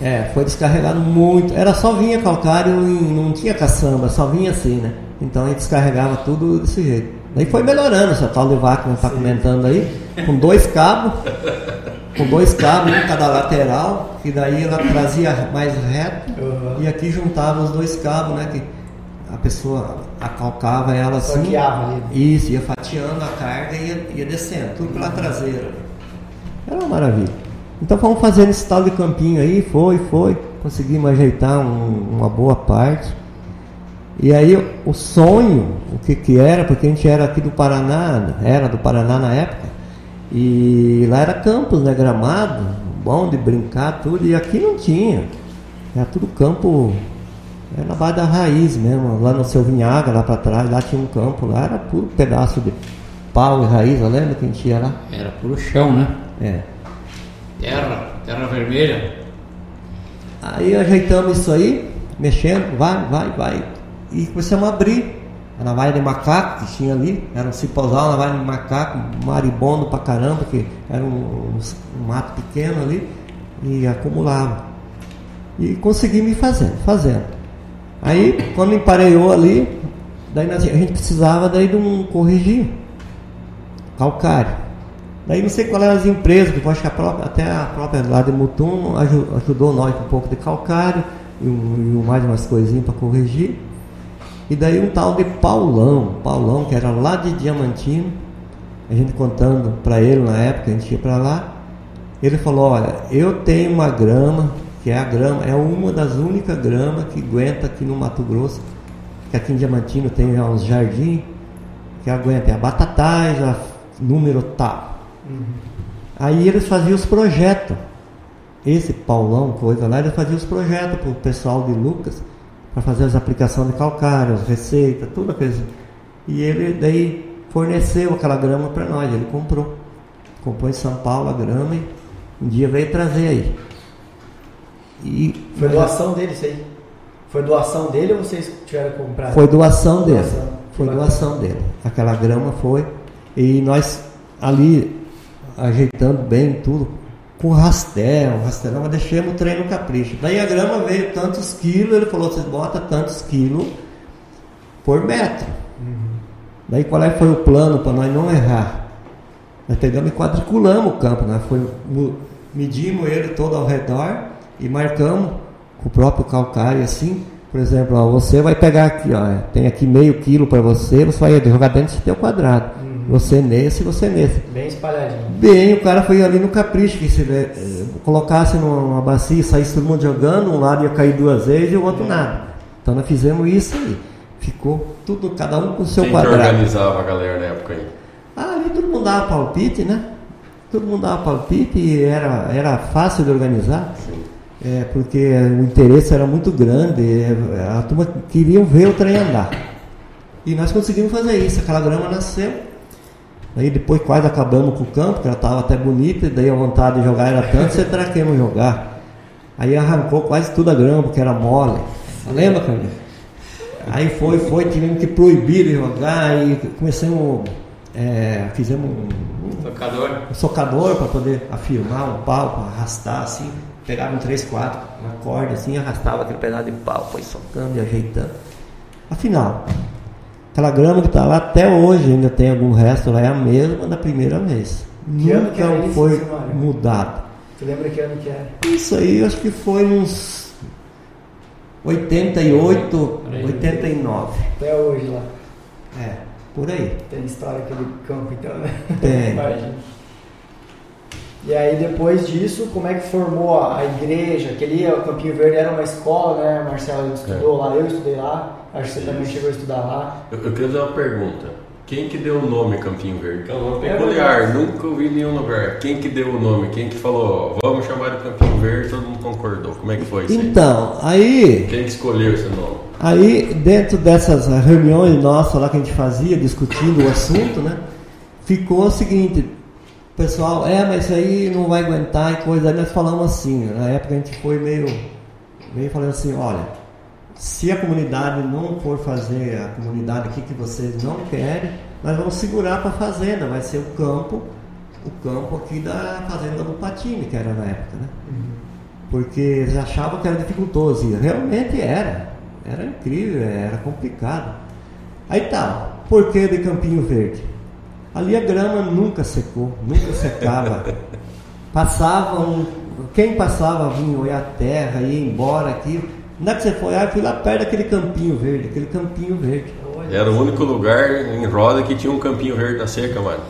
É, foi descarregado muito. Era só vinha calcário e não tinha caçamba, só vinha assim, né? Então a gente descarregava tudo desse jeito. Daí foi melhorando essa tal de vaca que a gente tá comentando aí, com dois cabos, com dois cabos em cada lateral, e daí ela trazia mais reto, Uhum. e aqui juntava os dois cabos, né? Que a pessoa acalcava ela assim. Fatiava ali. Isso, ia fatiando a carga e ia, ia descendo, tudo pela traseira. Era uma maravilha. Então fomos fazendo esse tal de campinho aí, foi, foi. Conseguimos ajeitar um- uma boa parte. E aí o sonho, o que que era, porque a gente era aqui do Paraná, era do Paraná na época, e lá era campus, né, gramado, bom de brincar, tudo, e aqui não tinha. Era tudo campo, era na base da raiz mesmo, lá no seu Vinhaga, lá para trás, lá tinha um campo, lá era puro pedaço de pau e raiz, lembra que a gente ia lá? Era puro chão, né? É. Terra, terra vermelha. Aí ajeitamos isso aí, mexendo, vai, vai, vai. E começamos a abrir. A navalha de macaco que tinha ali, era um cipozal, uma navalha de macaco, maribondo pra caramba, que era um, um mato pequeno ali, e acumulava. E conseguimos ir fazendo, fazendo. Aí, quando empareou ali, daí a gente precisava daí de um corrigir, calcário. Daí não sei qual eram as empresas, que acho que a própria, até a própria lá de Mutum aju- ajudou nós com um pouco de calcário e, um, e mais umas coisinhas para corrigir. E daí um tal de Paulão, Paulão que era lá de Diamantino, a gente contando para ele na época, a gente ia para lá, ele falou, olha, eu tenho uma grama, que é a grama, é uma das únicas gramas que aguenta aqui no Mato Grosso, que aqui em Diamantino tem uns jardins, que aguenta, é a batatais, a número tal. Aí eles faziam os projetos. Esse Paulão, coisa lá, ele fazia os projetos para o pessoal de Lucas, para fazer as aplicações de calcário, as receitas, tudo aquilo. E ele daí forneceu aquela grama para nós, ele comprou. Comprou em São Paulo a grama e um dia veio trazer aí. E Foi doação dele isso aí? Foi doação dele ou vocês tiveram que comprar? Foi doação dele. Doação. Foi doação dele. Aquela grama foi. E nós ali ajeitando bem tudo. Com rastel, rastelão, mas deixamos o trem no capricho. Daí a grama veio tantos quilos, ele falou, vocês botam tantos quilos por metro. Daí qual é foi o plano para nós não errar? Nós pegamos e quadriculamos o campo, nós foi, mu- medimos ele todo ao redor e marcamos com o próprio calcário assim. Por exemplo, ó, você vai pegar aqui, ó, tem aqui meio quilo para você, você vai jogar dentro do seu quadrado. Você nesse, você nesse. Bem espalhadinho. Bem, o cara foi ali no capricho, que se eh, colocasse numa bacia e saísse todo mundo jogando, um lado ia cair duas vezes e o outro nada. Então nós fizemos isso aí. Ficou tudo, cada um com o seu Quem que quadrado. organizava a galera na época aí? Ah, ali todo mundo dava palpite, né? Todo mundo dava palpite e era, era fácil de organizar. É, porque o interesse era muito grande, é, a turma queria ver o trem andar. E nós conseguimos fazer isso, aquela grama nasceu. Aí depois quase acabamos com o campo, que ela estava até bonita, e daí a vontade de jogar era tanto, você traquemos jogar. Aí arrancou quase toda a grama, porque era mole. Lembra, Carlinhos? Aí foi, foi, tivemos que proibir de jogar e começamos, é, fizemos um, Tocador. um socador para poder afirmar um pau, para arrastar assim. Pegava um 3, 4 na corda assim, arrastava aquele pedaço de pau, foi socando e ajeitando. Afinal, aquela grama que está lá até hoje ainda tem algum resto, lá é a mesma da primeira vez. Que ano que era Nunca isso, foi Mário? mudado. Tu lembra que ano que era? Isso aí eu acho que foi uns 88, 89. Até hoje lá. É, por aí. Tem história aquele campo então, né? Tem. Imagina. E aí depois disso, como é que formou a, a igreja? Aquele o Campinho Verde era uma escola, né? Marcelo estudou lá, eu estudei lá. Acho que você também chegou a estudar lá. Eu, eu queria fazer uma pergunta. Quem que deu o nome Campinho Verde? Que é um nome É peculiar, nunca ouvi em nenhum lugar. Quem que deu o nome? Quem que falou, vamos chamar de Campinho Verde? Todo mundo concordou. Como é que foi isso? Então, aí, Quem que escolheu esse nome? aí dentro dessas reuniões nossas lá que a gente fazia, discutindo o assunto, né? Ficou o seguinte, pessoal, é, mas isso aí não vai aguentar e coisa. Aí nós falamos assim, na época a gente foi meio, meio falando assim, olha, se a comunidade não for fazer a comunidade aqui que vocês não querem, nós vamos segurar para a fazenda, vai ser o campo, o campo aqui da fazenda do Patine, que era na época, né? Porque eles achavam que era dificultoso, e realmente era. Era incrível, era complicado. Aí tá, por que de Campinho Verde? Ali a grama nunca secou, nunca secava. Passava um. Quem passava vinha olhar a terra, ia embora aqui. Onde é que você foi? Ah, eu fui lá perto daquele campinho verde, aquele campinho verde. Era o único lugar em Roda que tinha um campinho verde na seca, mano.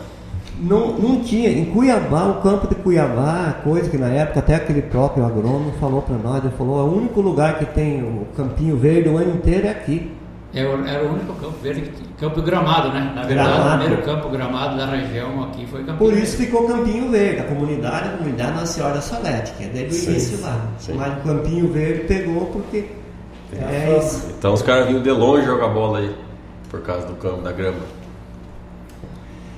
Não, não tinha. Em Cuiabá, o campo de Cuiabá, coisa que na época até aquele próprio agrônomo falou para nós, ele falou, o único lugar que tem o campinho verde o ano inteiro é aqui. É o- Era o único campo verde, que tinha- campo gramado, né? Na verdade, Gramado. o primeiro campo gramado da região aqui foi campo Por isso ficou Campinho Verde, a comunidade, a comunidade Nossa Senhora Salete, que é desde o início lá. sim. Mas o Campinho Verde pegou porque é isso. Então os caras vinham de longe jogar bola aí, por causa do campo, da grama.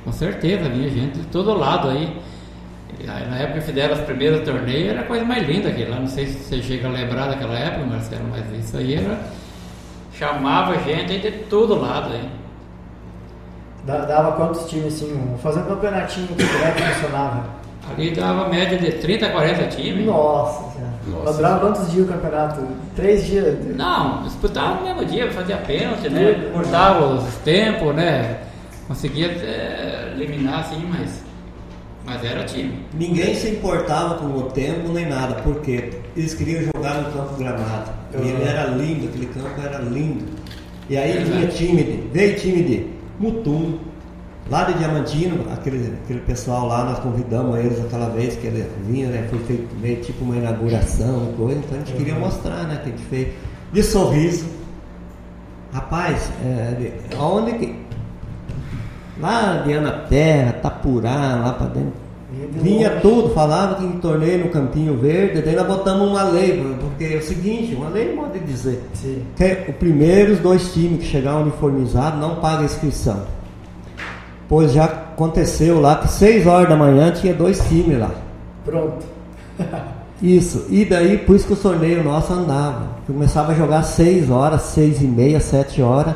Com certeza, vinha gente de todo lado aí. Na época que fizeram os primeiros torneios, era a coisa mais linda aqui lá. Não sei se você chega a lembrar daquela época, Marcelo, mas isso aí era. Chamava gente de todo lado aí. Da- Dava quantos times assim? um- Fazer um campeonatinho, é que funcionava? Ali dava média de 30 a 40 times. Nossa Senhora. Nossa. Mas durava quantos dias o campeonato? Três dias? Não, disputava no mesmo dia, fazia pênalti, né? Cortava os tempos, né? Conseguia é, eliminar assim, mas. Mas era time. Ninguém se importava com o tempo nem nada, porque eles queriam jogar no campo gramado. E Uhum. ele era lindo, aquele campo era lindo. E aí Verdade. vinha time veio time de Mutum, lá de Diamantino, aquele, aquele pessoal lá, nós convidamos eles aquela vez que ele vinha, né? Foi feito meio tipo uma inauguração, coisa, então a gente queria mostrar, né? Que a gente fez. De sorriso. Rapaz, é, de- aonde que. Lá de Anaterra, Tapurá, lá pra dentro. Vinha tudo, falava que torneio no Campinho Verde, daí nós botamos uma lei, porque é o seguinte, uma lei pode dizer, Sim. que o primeiro, os dois times que chegar uniformizados não pagam inscrição. Pois já aconteceu lá que 6 horas da manhã tinha dois times lá. Pronto. Isso, e daí por isso que o torneio nosso andava. Começava a jogar 6 horas, 6 e meia, 7 horas.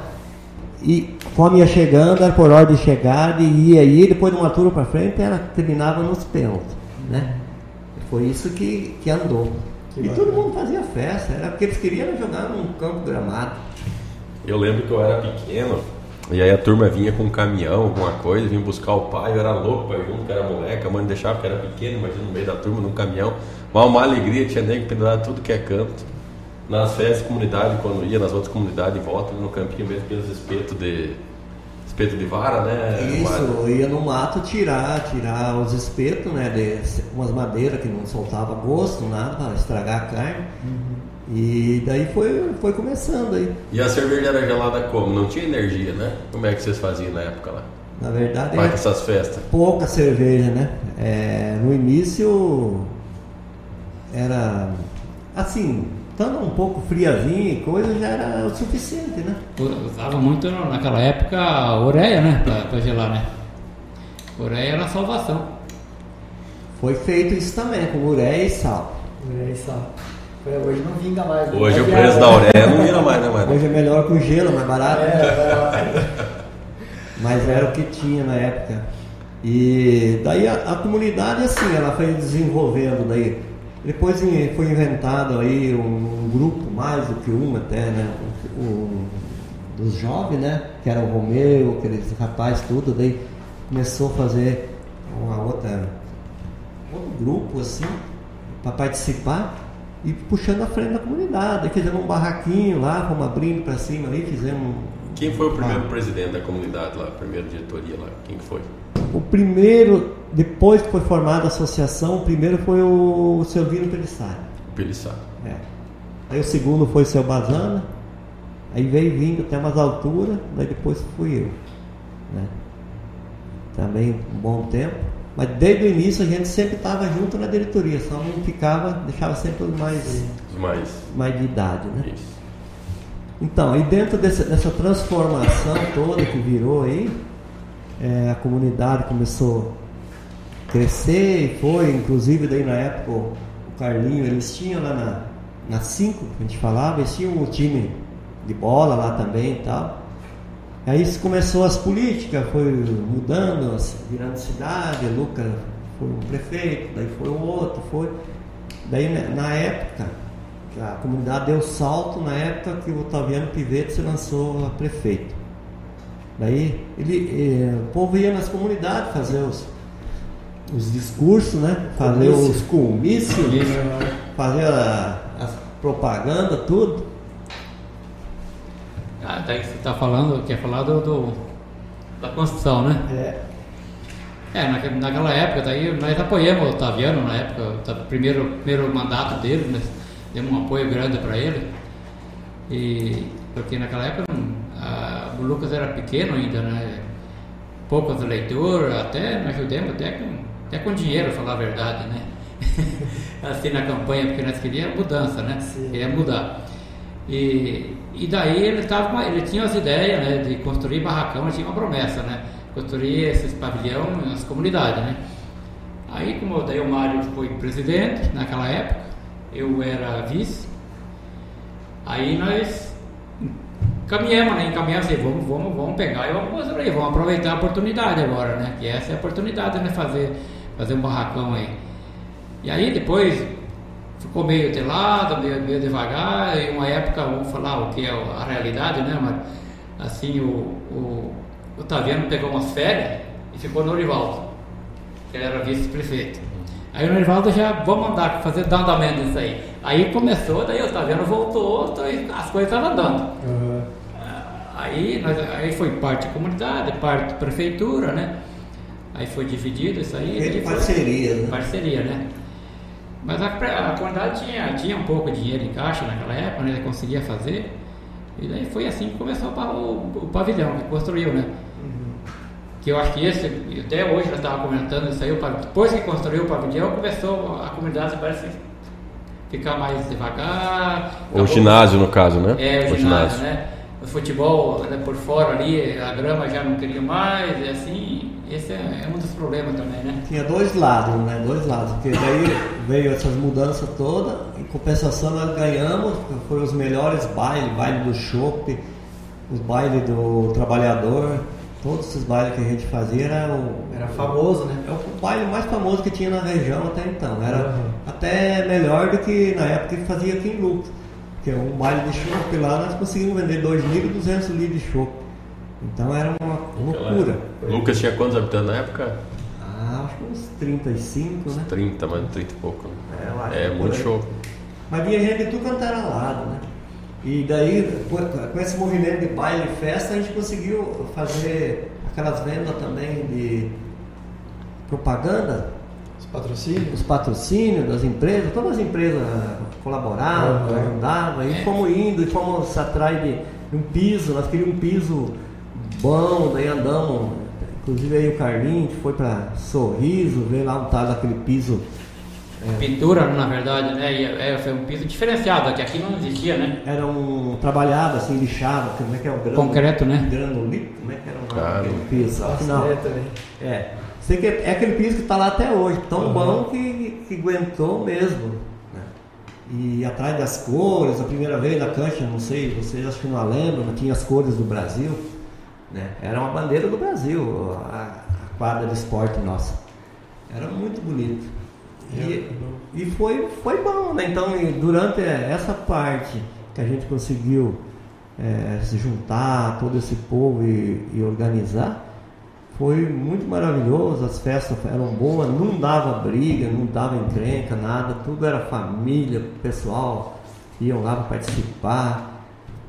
E como ia chegando, era por ordem de chegada, e ia aí, depois de uma turma para frente, era, terminava nos pênaltis. Né? Foi isso que, que andou. Que e bacana. todo mundo fazia festa, era porque eles queriam jogar num campo gramado. Eu lembro que eu era pequeno, e aí a turma vinha com um caminhão, alguma coisa, vinha buscar o pai, eu era louco ir junto, que era moleque, a mãe deixava que era pequeno, imagina no meio da turma, num caminhão. Mas uma alegria, tinha nego pendurado tudo que é canto. Nas festas de comunidade, quando ia nas outras comunidades, volta no campinho mesmo, aqueles espetos de. espeto de vara, né? Isso, Mário? eu ia no mato tirar, tirar os espetos, né? De umas madeiras que não soltava gosto, nada, para estragar a carne. E daí foi, foi começando aí. E a cerveja era gelada como? Não tinha energia, né? Como é que vocês faziam na época lá? Na verdade, Vai é com essas festas. pouca cerveja, né? É, no início era assim, estando um pouco friazinho e coisa, já era o suficiente, né? Usava muito naquela época a ureia, né? Pra, pra gelar, né? Ureia era a salvação. Foi feito isso também, com ureia e sal. É isso, ó. Foi- Hoje não vinga mais. né? Hoje o Mas preço era- da ureia não vira mais, né, mano? Hoje é melhor o gelo, mais barato. É, é, Mas era o que tinha na época. E daí a, a comunidade assim, ela foi desenvolvendo daí. Depois foi inventado aí um, grupo, mais do que um até, né? Um, dos jovens, né? Que era o Romeu, aqueles rapazes tudo, daí começou a fazer uma outra outro grupo assim para participar. e puxando a frente da comunidade. Fizemos um barraquinho lá, fomos abrindo para cima ali, fizemos. Quem foi o primeiro Ah. presidente da comunidade lá, a primeira diretoria lá? Quem que foi? O primeiro, depois que foi formada a associação, o primeiro foi o seu Vino Pelissari. O Pelissar. É. Aí o segundo foi o seu Bazana, aí veio vindo até umas alturas, daí depois fui eu. Né? Também um bom tempo. Mas desde o início a gente sempre estava junto na diretoria, só não ficava, deixava sempre os mais, Os mais. mais de idade. Né? Isso. Então, aí dentro desse- dessa transformação toda que virou aí, é, a comunidade começou a crescer e foi, inclusive daí na época o Carlinho, eles tinham lá na, na 5, que a gente falava, eles tinham um time de bola lá também e tal. Aí começou as políticas, foi mudando, as- virando cidade, Lucas foi um prefeito, daí foi o outro, foi. Daí né, na época, a comunidade deu salto na época que o Otaviano Pivetti se lançou a prefeito. Daí ele, eh, o povo ia nas comunidades fazer os, os discursos, né? Fazer Comício. os comícios, Isso. fazer a, as propaganda, tudo. Ah, daí você está falando, quer falar do, do- da construção, né? É, É, naque- naquela época, daí nós apoiamos o Otaviano na época, o primeiro, primeiro mandato dele, nós demos um apoio grande para ele. E porque naquela época a- o Lucas era pequeno ainda, né? Poucos eleitores, até nós ajudamos até com, até com dinheiro, falar a verdade, né? assim na campanha, porque nós queríamos mudança, né? Sim. Queríamos mudar. E, e daí ele, tava, ele tinha as ideias né, de construir barracão, ele tinha uma promessa, né? Construir esses pavilhão nas comunidades, né? Aí, como daí o Mário foi presidente naquela época, eu era vice, aí nós caminhamos, né? Encaminhamos assim, vamos, vamos, vamos pegar e vamos construir, vamos aproveitar a oportunidade agora, né? Que essa é a oportunidade, né? Fazer, fazer um barracão aí. E aí depois ficou meio telado, meio, meio devagar, e uma época, vamos falar o que é a realidade, né, Mário? Assim, o, o, o Taviano pegou umas férias e ficou no Orivaldo, que ele era vice-prefeito. Aí o Norivaldo já, vamos andar, fazer dar andamento nisso aí. Aí começou, daí o Taviano voltou, as coisas estavam andando. Aí, nós, aí foi parte da comunidade, parte da prefeitura, né? Aí foi dividido isso aí. Feito daí foi- parcerias, né? Parceria, né? Mas a, a comunidade tinha, tinha um pouco de dinheiro em caixa naquela época, né? Conseguia fazer. E daí foi assim que começou o, o pavilhão, que construiu, né? Que eu acho que esse, até hoje nós estávamos comentando isso aí, o depois que construiu o pavilhão, começou a comunidade parece ficar mais devagar. O ginásio, no caso, né? é, o, ginásio, né? O futebol né, por fora ali, a grama já não queria mais, e assim, esse é, é um dos problemas também, né? Tinha dois lados, né? Dois lados. Porque daí veio essas mudanças todas, em compensação nós ganhamos, foram os melhores bailes, baile do chopp, os bailes do trabalhador, todos esses bailes que a gente fazia era o, Era famoso, né? é o baile mais famoso que tinha na região até então. Era Uhum. até melhor do que na época que fazia aqui em Lucas. Porque um baile de chopp lá nós conseguimos vender 2.200 litros de chopp. Então era uma loucura. Lucas tinha quantos habitantes na época? Ah, acho que uns 35, né? 30, mais de 30 e pouco. né? É, eu acho É, que muito show. Mas vinha gente de tudo quanto era lado, né? E daí, com com esse movimento de baile e festa, a gente conseguiu fazer aquelas vendas também de propaganda, Os patrocínios. os patrocínios das empresas, todas as empresas colaboravam, Uhum. ajudavam, e fomos indo, e fomos atrás de um piso, nós queríamos um piso bom, daí andamos, inclusive aí o Carlinhos foi para Sorriso, veio lá um tal daquele piso Pintura, na verdade, né? E é, foi um piso diferenciado, que aqui não existia, né? Era um trabalhado assim, lixado, como é que é o grano? Concreto, né? Granulito, como é que era o Claro. daquele piso? Afinal, é é. Sei que é aquele piso que está lá até hoje, tão Uhum. bom que, que aguentou mesmo. E atrás das cores, a primeira vez na cancha, não sei, vocês acho que não lembram, tinha as cores do Brasil. Né? Era uma bandeira do Brasil, a, a quadra de esporte nossa. Era muito bonito. E, e foi, foi bom, né? Então, durante essa parte que a gente conseguiu eh, se juntar, todo esse povo e, e organizar, foi muito maravilhoso, as festas eram boas, não dava briga, não dava encrenca, nada, tudo era família, pessoal, iam lá para participar.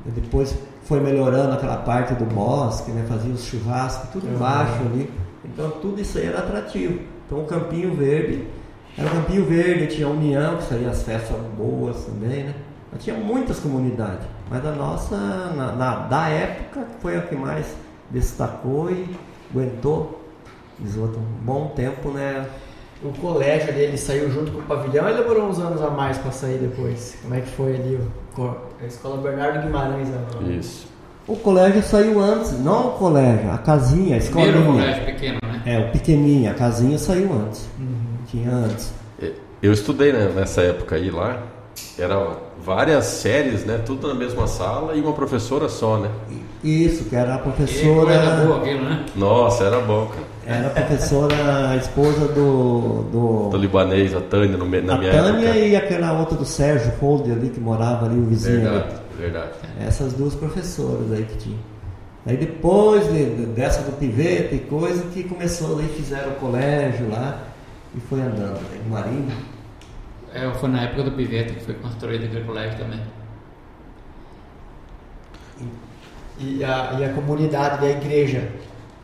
E depois foi melhorando aquela parte do bosque, né? fazia os churrascos, tudo embaixo ali. Então tudo isso aí era atrativo. Então o Campinho Verde, era o Campinho Verde, tinha a União, que saía as festas boas também, né? Mas tinha muitas comunidades, mas a nossa, na, na, da época, foi a que mais destacou e aguentou esgoto um bom tempo, né? O colégio ali, ele saiu junto com o pavilhão ele demorou uns anos a mais para sair depois? Como é que foi ali o, a escola Bernardo Guimarães? Né? Isso. O colégio saiu antes, não o colégio, a casinha, a escolinha. Primeiro colégio pequeno, né? É, o pequenininho, a casinha saiu antes. Uhum. Tinha antes. Eu estudei né, nessa época aí lá, era várias séries, né? Tudo na mesma sala e uma professora só, né? Isso, que era a professora. coisa boa aquilo, né? Nossa, era bom, cara. Era a professora, a esposa do. Do do libanês, a Tânia, no na a minha Tânia época. e aquela outra do Sérgio Holder ali que morava ali, o vizinho. ali. Verdade, verdade. Essas duas professoras aí que tinha. Aí depois de- de- dessa do pivete e coisa que começou aí, fizeram o colégio lá e foi andando. Aí, o Marinho. É, foi na época do Pivete que foi construído aquele colégio também. E a, e a comunidade da igreja,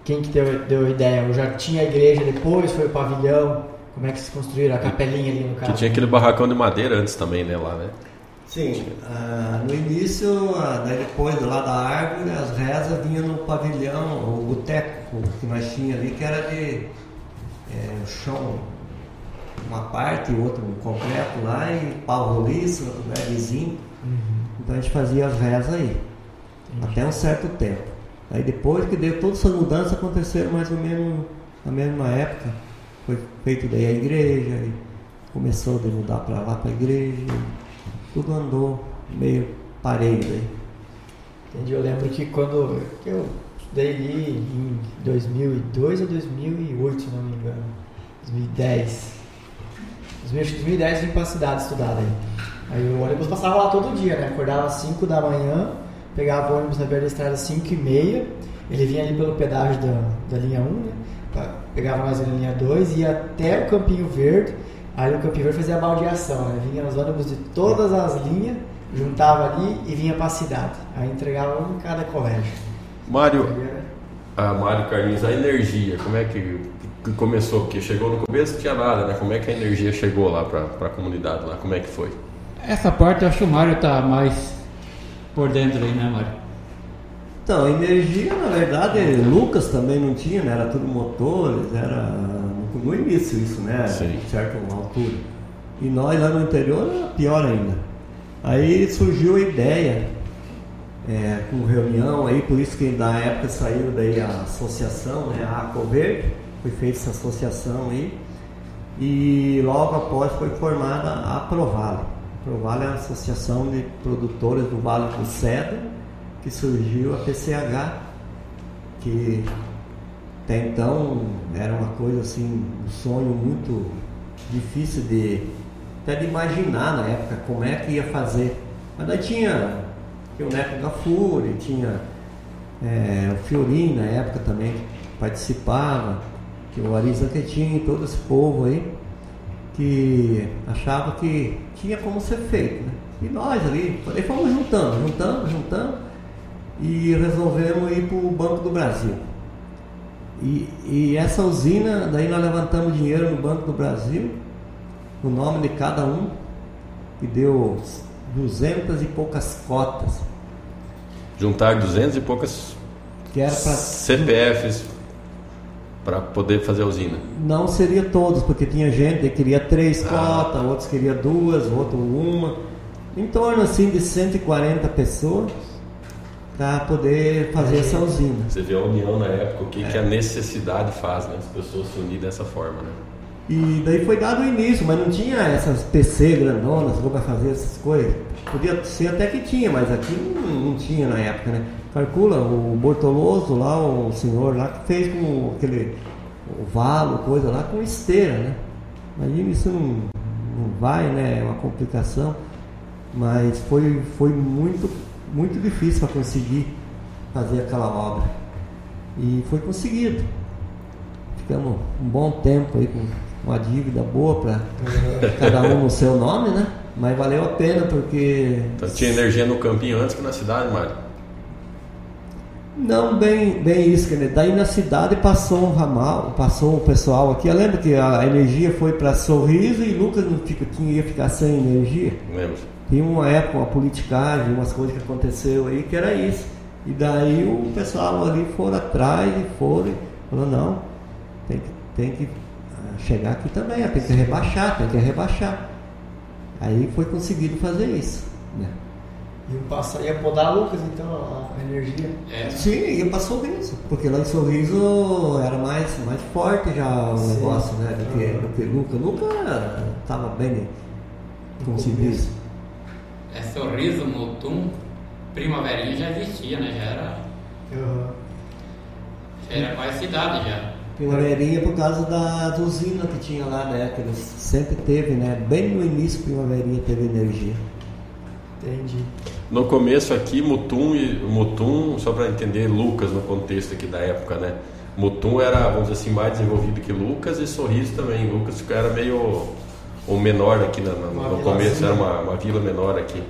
quem que deu, deu a ideia? Eu já tinha a igreja depois, foi o pavilhão, como é que se construíram? A capelinha ali no caso. Que tinha aquele barracão de madeira antes também, né? Lá, né? Sim, ah, no início, ah, daí depois lá da árvore, as rezas vinham no pavilhão, o boteco que nós tínhamos ali, que era de é, chão, uma parte e outra um concreto lá, e pau roliço, né, vizinho. Então a gente fazia as rezas aí, até um certo tempo. Aí depois que deu todas essas mudanças aconteceram mais ou menos na mesma época. Foi feito daí a igreja, e começou de mudar para lá para a igreja, tudo andou meio parelho aí. Entendi, eu lembro que quando eu estudei ali em 2002 ou 2008, se não me engano. 2010. 2010 eu vim pra cidade estudar aí. Aí o ônibus passava lá todo dia, né? Acordava às 5 da manhã, pegava o ônibus na beira da estrada às 5 e meia. Ele vinha ali pelo pedágio da, da linha 1, né? Pegava mais a linha 2 e ia até o Campinho Verde. Aí o Campinho Verde fazia a baldeação, né? Vinha os ônibus de todas as linhas, juntava ali e vinha pra cidade. Aí entregava um em cada colégio. Mário, a Mário Carlinhos, a energia, como é que, que começou? Porque chegou no começo não tinha nada, né? Como é que a energia chegou lá pra, pra comunidade lá? Como é que foi? Essa parte eu acho que o Mário tá mais por dentro aí, né, Mário? Então, energia, na verdade, Lucas também não tinha, né? Era tudo motores, era no, início isso, né? Sim. Certa altura. E nós lá no interior era pior ainda. Aí surgiu a ideia, é, com reunião aí, por isso que na época saiu daí a associação, né? A Acoverde, foi feita essa associação aí. E logo após foi formada a Provale. A Provale é a Associação de Produtores do Vale do Cedro, que surgiu a PCH, que até então era uma coisa assim, um sonho muito difícil de até de imaginar na época como é que ia fazer. Mas daí tinha, tinha o Neto Gafuri, tinha é, o Fiorin na época também que participava, que o Ari Zanquetin, todo esse povo aí, que achava que tinha como ser feito. Né? E nós ali, aí fomos juntando, juntando, juntando, e resolvemos ir para o Banco do Brasil. E, e essa usina, daí nós levantamos dinheiro no Banco do Brasil, o nome de cada um, que deu duzentas e poucas cotas, Juntar 200 e poucas que era para CPFs para poder fazer a usina. Não seria todos, porque tinha gente que queria três Ah. cotas, outros queria duas, outro uma. Em torno assim de 140 pessoas para poder fazer essa usina. Você vê a união na época, o que, que a necessidade faz, né? As pessoas se unirem dessa forma, né? E daí foi dado o início, mas não tinha essas PC grandonas para fazer essas coisas. Podia ser até que tinha, mas aqui não, não tinha na época, né? Calcula, o Bortoloso lá, o senhor lá, que fez com aquele o valo, coisa lá, com esteira, né? Imagina isso não, não vai, né? É uma complicação. Mas foi, foi muito, muito difícil para conseguir fazer aquela obra. E foi conseguido. ficamos um bom tempo aí com uma dívida boa para cada um no seu nome, né? Mas valeu a pena porque. Então tinha energia no campinho antes que na cidade, Mário? Não bem, bem isso, dizer, daí na cidade passou um ramal, passou o pessoal aqui. Eu lembro que a energia foi para Sorriso e Lucas não fica, tinha, ia ficar sem energia. Lembro. Tinha uma época, uma politicagem, umas coisas que aconteceu aí que era isso. E daí o pessoal ali foram atrás e foram, e falou, não, tem que, tem que chegar aqui também, tem que rebaixar, tem que rebaixar. Aí foi conseguido fazer isso. Né? E passa, ia podar Lucas, então, a energia. É, Sim, ia para Sorriso, porque lá em Sorriso era mais, mais forte já o Sim. negócio, né? Do que, do que Luca. Luca estava bem, como se diz. é Sorriso, Mutum, Primaverinha já existia, né? Já era, Aham. já era quase cidade já. Primaverinha por causa da usina que tinha lá, né? Que eles sempre teve, né? Bem no início Primaverinha teve energia. Entendi. No começo aqui, Mutum e Mutum, só para entender Lucas no contexto aqui da época, né? Mutum era, vamos dizer assim, mais desenvolvido que Lucas e Sorriso também. Lucas era meio o menor aqui na- na- no começo, era uma, uma vila menor aqui.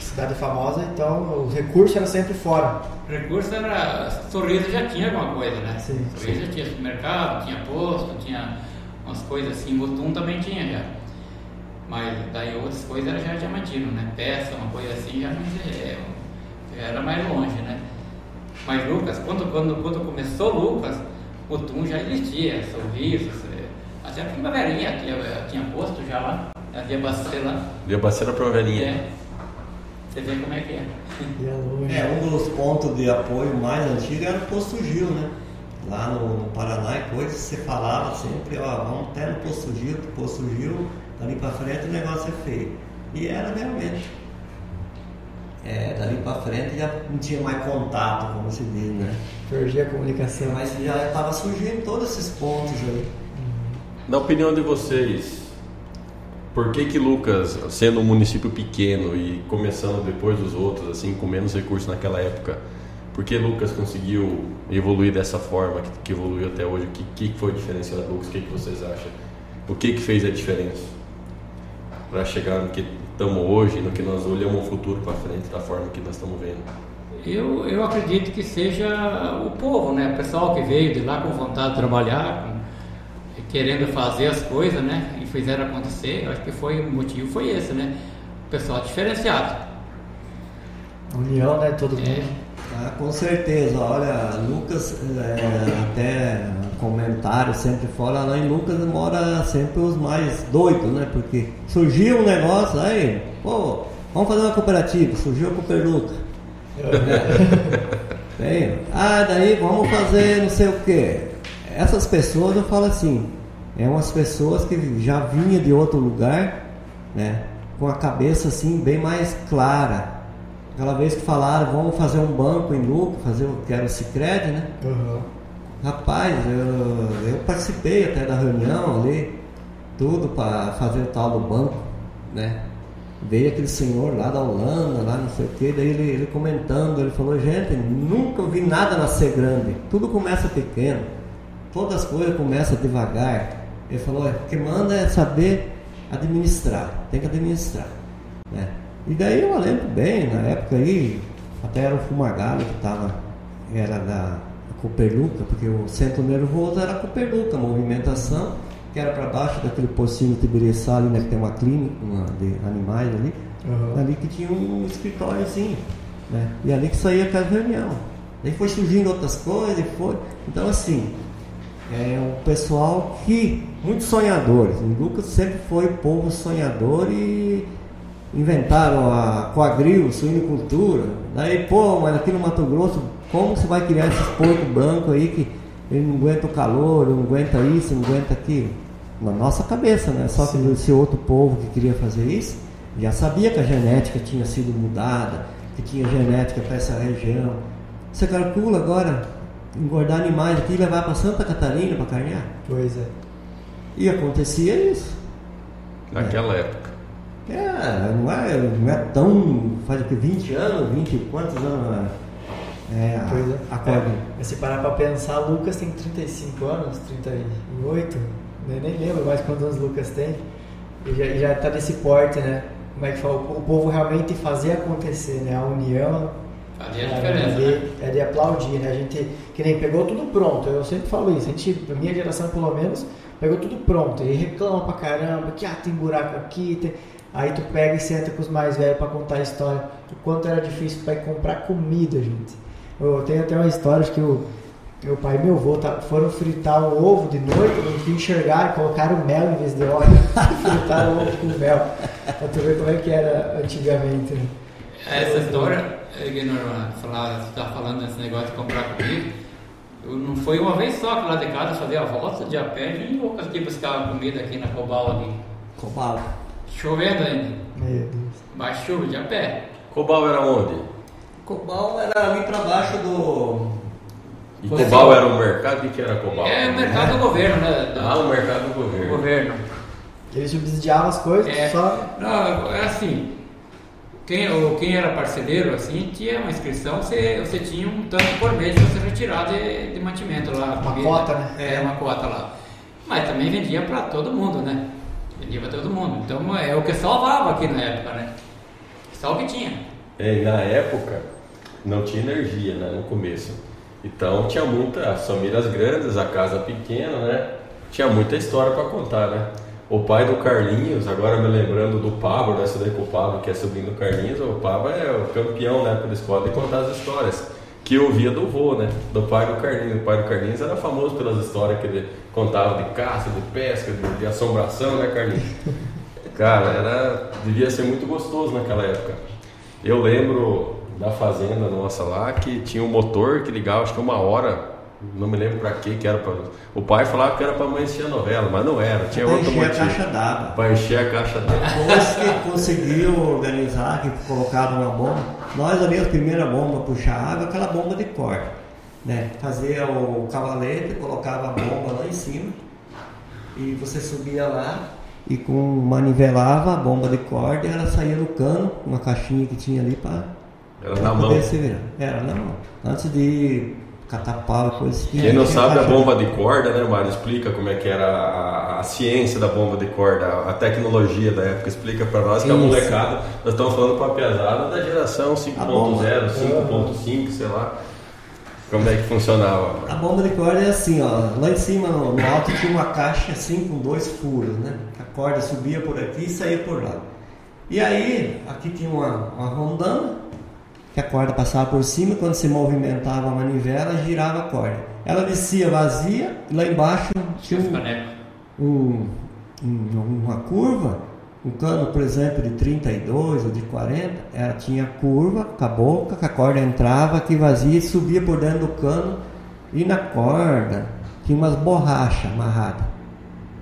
Cidade famosa, então o recurso era sempre fora. O recurso era. Sorriso já tinha alguma coisa, né? Sim, Sorriso já tinha supermercado, tinha posto, tinha umas coisas assim. Mutum também tinha já. Mas daí outras coisas era já Diamantino, né? Peça, uma coisa assim, já, não, é, era mais longe, né? Mas Lucas, quando, quando, quando começou Lucas, Mutum já existia, Sorriso, é, até a Primaverinha tinha, tinha posto já lá, havia bastante lá. Deu bastante pra velhinha. É. Você vê como é que é. É, um dos pontos de apoio mais antigos era o Posto Gil, né? Lá no, no Paraná e coisas, você falava sempre, ó, vamos até no Posto Gil, que o Posto Gil, dali pra frente o negócio é feio. E era realmente. É, dali pra frente já não tinha mais contato, como se diz, né? Perdi a comunicação. Mas já estava surgindo todos esses pontos aí. Na opinião de vocês, por que que Lucas, sendo um município pequeno e começando depois dos outros, assim, com menos recursos naquela época, por que Lucas conseguiu evoluir dessa forma que, que evoluiu até hoje? O que, que foi o diferencial de Lucas? O que, que vocês acham? O que que fez a diferença para chegar no que estamos hoje, no que nós olhamos o futuro para frente, da forma que nós estamos vendo? Eu, eu acredito que seja o povo, né? O pessoal que veio de lá com vontade de trabalhar, com- querendo fazer as coisas, né? Fizeram acontecer. Eu acho que foi o motivo foi esse, né? O pessoal diferenciado. União, né? Todo É. mundo. Ah, com certeza, olha, Lucas, é, até comentário sempre fora, lá em Lucas mora sempre os mais doidos, né? Porque surgiu um negócio, aí, pô, vamos fazer uma cooperativa, surgiu a Cooperluca. Bem, ah, daí vamos fazer não sei o que. Essas pessoas, eu falo assim, é umas pessoas que já vinha de outro lugar, né? Com a cabeça assim bem mais clara. Aquela vez que falaram, vamos fazer um banco em Lucas, fazer o que era o Cicred, né? Aham. Rapaz, eu, eu participei até da reunião ali, tudo para fazer o tal do banco, né? Veio aquele senhor lá da Holanda, lá não sei o que, daí ele, ele comentando, ele falou, gente, nunca vi nada nascer grande, tudo começa pequeno, todas as coisas começam devagar. Ele falou, é, que manda é saber administrar, tem que administrar. Né? E daí eu lembro bem, na época aí, até era o Fumagalli que estava, era da Coperluca, porque o centro nervoso era Coperluca, a movimentação, que era para baixo daquele pocinho Tibiriçá ali, né, que tem uma clínica uma de animais ali, Aham. ali que tinha um escritóriozinho, né? E ali que saía aquela reunião. Daí foi surgindo outras coisas, e foi. Então assim, é um pessoal que, muitos sonhadores. O Lucas sempre foi povo sonhador e inventaram a quadril, suinicultura. Daí, pô, mas aqui no Mato Grosso, como você vai criar esses porcos brancos aí que ele não aguenta o calor, não aguenta isso, não aguenta aquilo? Na nossa cabeça, né? Só que esse outro povo que queria fazer isso já sabia que a genética tinha sido mudada, que tinha genética para essa região. Você calcula agora engordar animais aqui e levar para Santa Catarina para carnear? Pois é. E acontecia isso. Naquela época. É, não é, não é tão. faz o que? 20 anos? 20 e quantos anos? É, a, Pois é. a cordinha. É, mas se parar pra pensar, Lucas tem 35 anos, 38, eu nem lembro mais quantos anos Lucas tem. E já, e já tá nesse porte, né? Como é que fala? O povo realmente fazer acontecer, né? A união. Fazia é, diferença, de, né? é de aplaudir, né? A gente, que nem pegou tudo pronto, eu sempre falo isso, a gente, a minha geração pelo menos, pegou tudo pronto, e reclama pra caramba, que ah, tem buraco aqui, tem... aí tu pega e senta com os mais velhos pra contar a história, o quanto era difícil pra ir comprar comida, gente. Eu tenho até uma história, acho que o meu pai e meu avô tá- foram fritar o ovo de noite, não fui enxergar, colocaram mel em vez de óleo, fritaram o ovo com mel, pra tu ver como é que era antigamente, né? Essa história, é, falar, você tá falando desse negócio de comprar comida, eu não foi uma vez só que lá de casa fazia a volta de a pé e loucas que buscava comida aqui na Cobal aqui. Cobala. Chovendo ainda, Meu Deus. mas chuva de a pé. Cobal era onde? Cobal era ali pra baixo do. E Cobal era um mercado? O que era Cobal? É o mercado do governo, né? Do- Ah, o mercado do do governo. governo. Eles subsidiavam as coisas, É, só não, é assim, quem, ou quem era parceiro, assim, tinha uma inscrição, você, você tinha um tanto por mês para você retirar de, de mantimento lá. Uma comida. cota, né? É, uma cota lá. Mas também vendia para todo mundo, né? Vendia para todo mundo. Então é o que salvava aqui na época, né? Só o que tinha. É, e na época não tinha energia, né, no começo. Então tinha muitas famílias grandes, a casa pequena, né? Tinha muita história para contar, né? O pai do Carlinhos, agora me lembrando do Pablo, né? Com o Pablo, que é sobrinho do Carlinhos, o Pablo é o campeão na época da escola de contar as histórias. Que eu ouvia do vô, né? Do pai do Carlinhos. O pai do Carlinhos era famoso pelas histórias que ele contava de caça, de pesca, de, de assombração, né, Carlinhos? Cara, era, devia ser muito gostoso naquela época. Eu lembro da fazenda nossa lá que tinha um motor que ligava, acho que uma hora, não me lembro pra quê, que era pra. O pai falava que era pra amanhecer a novela, mas não era, tinha Pra outro encher a motivo. caixa d'água. Pra encher a caixa d'água. Depois que conseguiu organizar, que colocava uma bomba, nós ali a primeira bomba puxar água, aquela bomba de corda. Né? Fazia o cavalete, colocava a bomba lá em cima e você subia lá e com manivelava a bomba de corda e ela saía do cano, uma caixinha que tinha ali para Era na mão. Era na mão. Antes de catar pau coisa assim. Quem não sabe a bomba de corda, né, Mário? Explica como é que era a, a ciência da bomba de corda, a tecnologia da época. Explica pra nós que a Isso. molecada, nós estamos falando pra pesada da geração 5.0, bomba. 5.5, sei lá. Como é que funcionava? A bomba de corda é assim, ó. Lá em cima, no, no alto, tinha uma caixa assim com dois furos, né? A corda subia por aqui e saía por lá. E aí, aqui tinha uma, uma rondana, que a corda passava por cima, quando se movimentava a manivela, girava a corda. Ela descia vazia, e lá embaixo tinha um, um- um- uma curva, um cano, por exemplo, de 32 ou de 40, ela tinha curva com a boca, que a corda entrava aqui vazia e subia por dentro do cano e na corda tinha umas borrachas amarradas.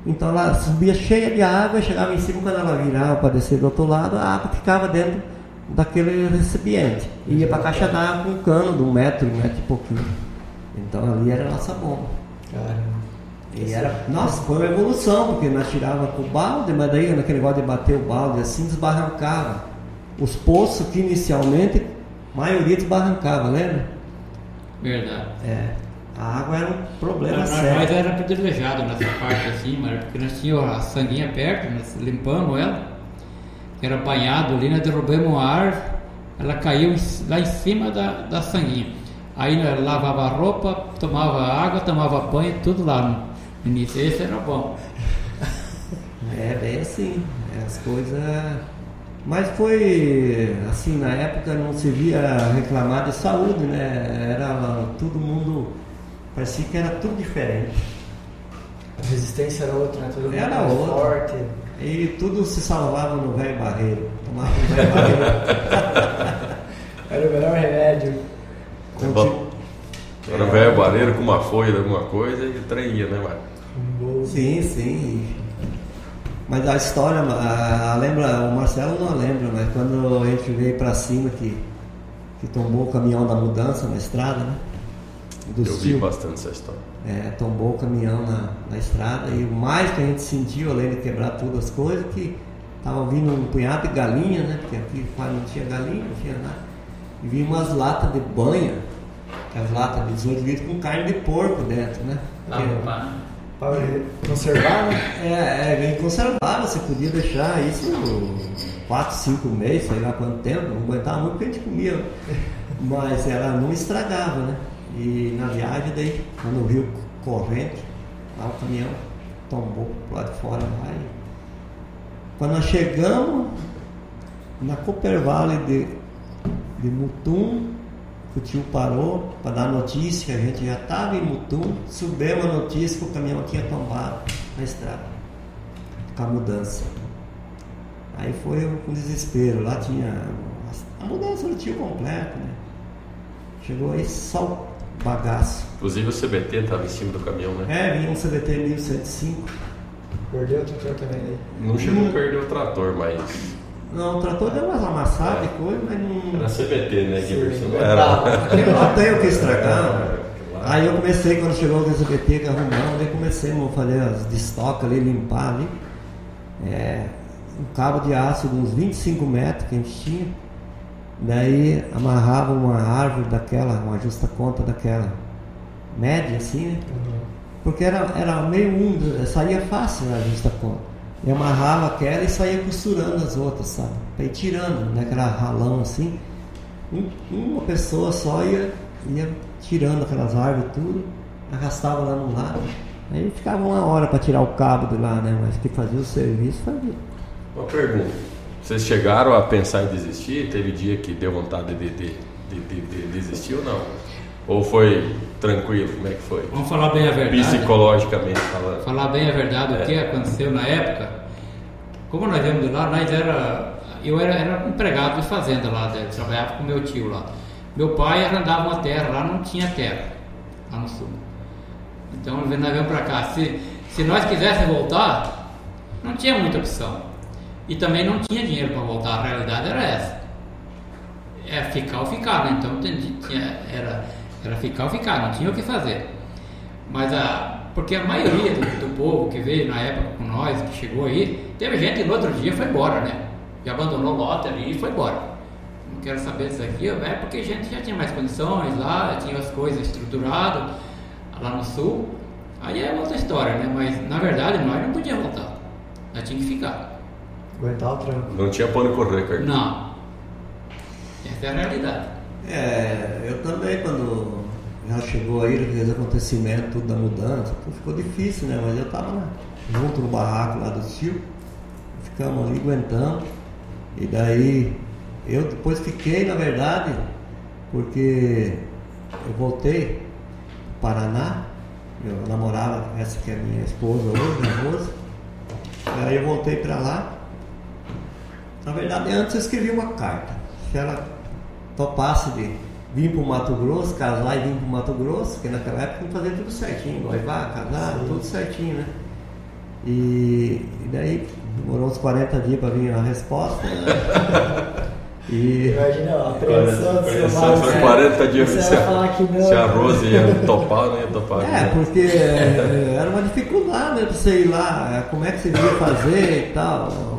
Então ela subia cheia de água, chegava em cima, quando ela virava para descer do outro lado, a água ficava dentro daquele recipiente. E ia para a caixa d'água com um cano de um metro, um metro e pouquinho. Então ali era a nossa bomba. Caramba. E era, nossa, foi uma evolução, porque nós tirava com o balde, mas daí naquele negócio de bater o balde assim, desbarrancava. Os poços que inicialmente, a maioria desbarrancava, lembra? Verdade. É. A água era um problema Nós, nós sério. era privilegiado nessa parte assim, mas porque nós tínhamos a sanguinha perto, nós limpamos ela, era banhado ali, nós derrubamos a árvore, ela caiu lá em cima da, da sanguinha. Aí nós lavava a roupa, tomava água, tomava banho, tudo lá no início. Esse era bom. É bem assim, as coisas. Mas foi assim, na época não se via reclamar de saúde, né? Era todo mundo. Parecia que era tudo diferente. A resistência era outra, né? Todo mundo Era outra. forte. E tudo se salvava no velho barreiro. Tomava um velho barreiro. Era o melhor remédio. Bom, Era um velho barreiro com uma folha de alguma coisa e o ia, né, Mário? Sim, sim. Mas a história, a, a- lembra, o Marcelo não lembra, mas quando a gente veio pra cima que, que tombou o caminhão da mudança na estrada, né? Do Eu vi bastante essa história. É, tombou o caminhão na, na estrada e o mais que a gente sentiu, além de quebrar todas as coisas, que tava vindo um punhado de galinha, né? Porque aqui quase não tinha galinha, não tinha nada. E vi umas latas de banha as latas de 18 litros com carne de porco dentro, né? Para conservar, né? é, é bem conservado, você podia deixar isso 4, 5 meses, sei lá quanto tempo, não aguentava muito porque a gente comia, mas ela não estragava, né? E na viagem daí, quando o rio corrente, lá o caminhão tombou pro lado de fora lá e quando nós chegamos na Cooper Valley de, de Mutum, o tio parou para dar notícia a gente já estava em Mutum, subimos a notícia que o caminhão tinha tombado na estrada, com a mudança. Aí foi um desespero, lá tinha a mudança do tio completo, né? Chegou aí só o bagaço. Inclusive o CBT estava em cima do caminhão, né? É, vinha um CBT 1105. Perdeu o trator também aí. Não chegou a perder o trator, mas Não, o trator deu umas amassadas e coisa, mas não. era CBT, né, Giverson? Não Bravo. era. Não tem o que estragar. Aí eu comecei, quando chegou o SBT que arrumamos, daí comecei a fazer as de estoque ali, limpar ali. É, um cabo de aço de uns 25 metros que a gente tinha. Daí amarrava uma árvore daquela, uma justa conta daquela média assim, né? Porque era, era meio úmido, saía fácil a justa conta. Eu amarrava aquela e saía costurando as outras, sabe? Pra ir tirando, né? Aquela ralão assim. Um- uma pessoa só ia, ia tirando aquelas árvores tudo, arrastava lá no lado. Aí ficava uma hora para tirar o cabo de lá, né? Mas que fazia o serviço, fazia. Uma pergunta. Vocês chegaram a pensar em desistir? Teve dia que deu vontade de, de, de, de- de desistir ou não? Ou foi tranquilo? Como é que foi? Vamos falar bem a verdade. Psicologicamente falando. Falar bem a verdade, o que aconteceu na época, como nós viemos de lá, nós era, eu era, era empregado de fazenda lá, trabalhava com meu tio lá. Meu pai arrendava uma terra, lá não tinha terra, lá no sul. Então nós viemos para cá. Se, se nós quiséssemos voltar, não tinha muita opção. E também não tinha dinheiro para voltar, a realidade era essa. É ficar ou ficar, né? Então tinha, era, era ficar ou ficar, não tinha o que fazer. Mas a. Porque a maioria do, do povo que veio na época com nós, que chegou aí, teve gente que no outro dia foi embora, né? Já abandonou o lote ali e foi embora. Não quero saber disso aqui, é porque a gente já tinha mais condições lá, tinha as coisas estruturadas lá no sul. Aí é outra história, né? Mas na verdade nós não podíamos voltar. Nós tínhamos que ficar. Aguentar o tranco. Não tinha onde correr, Carlinhos. Não. Essa é a realidade. É, eu também quando já chegou aí aqueles acontecimentos tudo da mudança, pô, ficou difícil, né? Mas eu tava junto no barraco lá do tio, ficamos ali aguentando. E daí eu depois fiquei, na verdade, porque eu voltei para Paraná, eu namorava essa que é minha esposa hoje, a Rosa. Aí eu voltei para lá. Na verdade, antes eu escrevi uma carta. Se ela topasse de vir para o Mato Grosso, casar e vir para o Mato Grosso, porque naquela época que fazer tudo certinho, noivar, casar, Sim. tudo certinho, né? E, e daí demorou uns 40 dias para vir a resposta. né? e Imagina a apreensão do seu né? 40 dias se vai a, falar que não. se a Rose ia topar, não ia topar. É, né? porque é, era uma dificuldade né, de você ir lá, é, como é que você ia fazer e tal.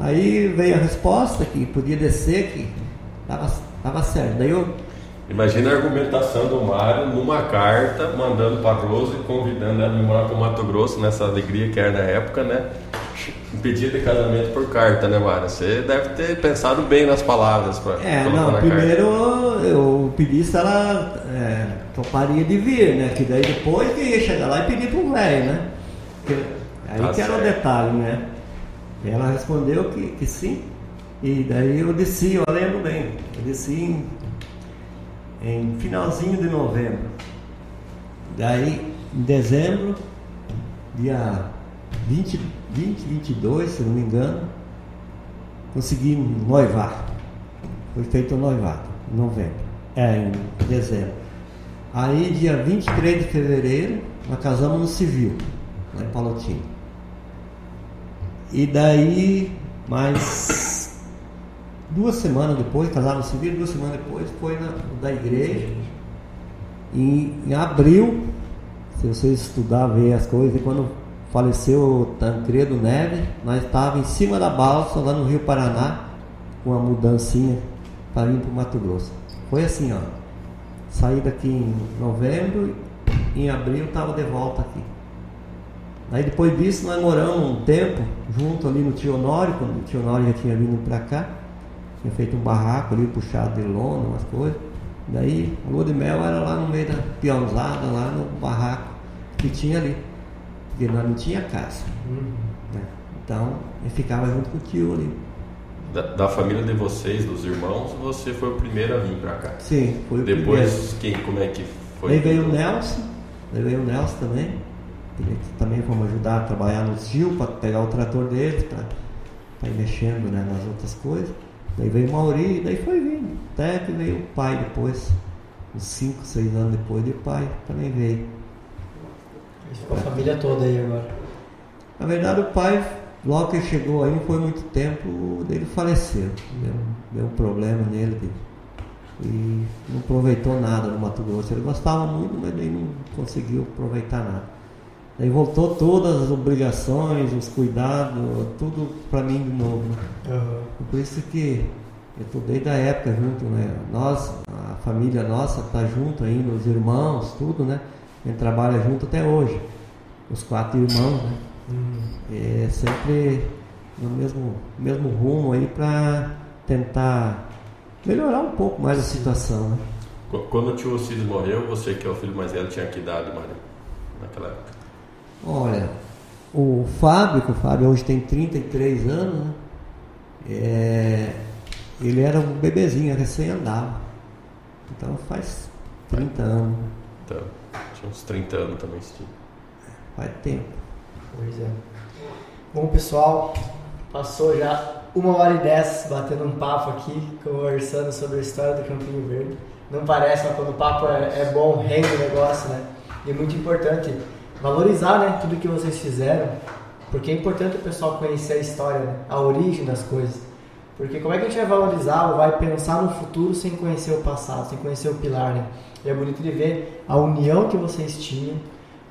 Aí veio a resposta que podia descer, que tava, tava certo. Daí eu, Imagina a argumentação do Mário numa carta, mandando para Rose, convidando ela a morar para o Mato Grosso, nessa alegria que era na época, né? Pedido de casamento por carta, né, Mário? Você deve ter pensado bem nas palavras para é, não, primeiro eu pedi se ela é, toparia de vir, né? Que daí depois que ia chegar lá e pedir pro velho, né? Porque aí Tá que era o certo. detalhe, né? Ela respondeu que, que sim. E daí eu desci, eu lembro bem, eu desci em, em finalzinho de novembro. Daí, em dezembro, dia 20, 20, 22, se não me engano, consegui noivar. Foi feito o noivado, em novembro. É, em dezembro. Aí, dia 23 de fevereiro, nós casamos no civil, lá em Palotina. E daí, mais duas semanas depois, casaram civil, duas semanas depois, foi na, da igreja. Em, abril, se vocês estudar, ver as coisas, quando faleceu Tancredo Neves, nós estávamos em cima da balsa, lá no Rio Paraná, com uma mudancinha para vir para o Mato Grosso. Foi assim, ó. saí daqui em novembro, em abril estava de volta aqui. Aí depois disso nós moramos um tempo junto ali no Tio Honório, quando o Tio Honório já tinha vindo para cá. Tinha feito um barraco ali, puxado de lona, umas coisas. Daí a lua de mel era lá no meio da peãozada, lá no barraco que tinha ali. Porque nós não tinha casa. né? Então eu ficava junto com o tio ali. Da, da família de vocês, dos irmãos, você foi o primeiro a vir pra cá. Sim, foi o primeiro. Depois, quem, como é que foi? Daí veio o Nelson, daí veio o Nelson também. Ele também fomos ajudar a trabalhar no Gil para pegar o trator dele, para ir mexendo né, nas outras coisas. Daí veio o Mauri, daí foi vindo. Até que veio o pai depois. Uns 5, 6 anos depois de pai também veio. Ficou a família toda aí agora. Na verdade o pai, logo que ele chegou aí, não foi muito tempo, ele faleceu. Deu, deu um problema nele. de- e não aproveitou nada no Mato Grosso. Ele gostava muito, mas daí não conseguiu aproveitar nada. Daí voltou todas as obrigações, os cuidados, tudo para mim de novo. né? Por isso que eu estou desde a época junto, né? Nós, a família nossa está junto ainda, os irmãos, tudo, né? A gente trabalha junto até hoje. Os quatro irmãos, né? É sempre no mesmo, mesmo rumo aí para tentar melhorar um pouco mais a situação, né? Qu- Quando o tio Ocides morreu, você que é o filho mais velho tinha que idade, Mário? Naquela época. Olha, o Fábio, que o Fábio hoje tem 33 anos, né? É, ele era um bebezinho, recém andava. Então faz 30 anos? Então, tinha uns 30 anos também. esse tio. faz tempo. Pois é. Bom, pessoal, passou já uma hora e dez batendo um papo aqui, conversando sobre a história do Campinho Verde. Não parece, mas quando o papo é, é bom, rende o negócio, né? E é muito importante valorizar, né, tudo que vocês fizeram, porque é importante o pessoal conhecer a história, né? a origem das coisas. Porque como é que a gente vai valorizar ou vai pensar no futuro sem conhecer o passado, sem conhecer o pilar, né? E é bonito de ver a união que vocês tinham,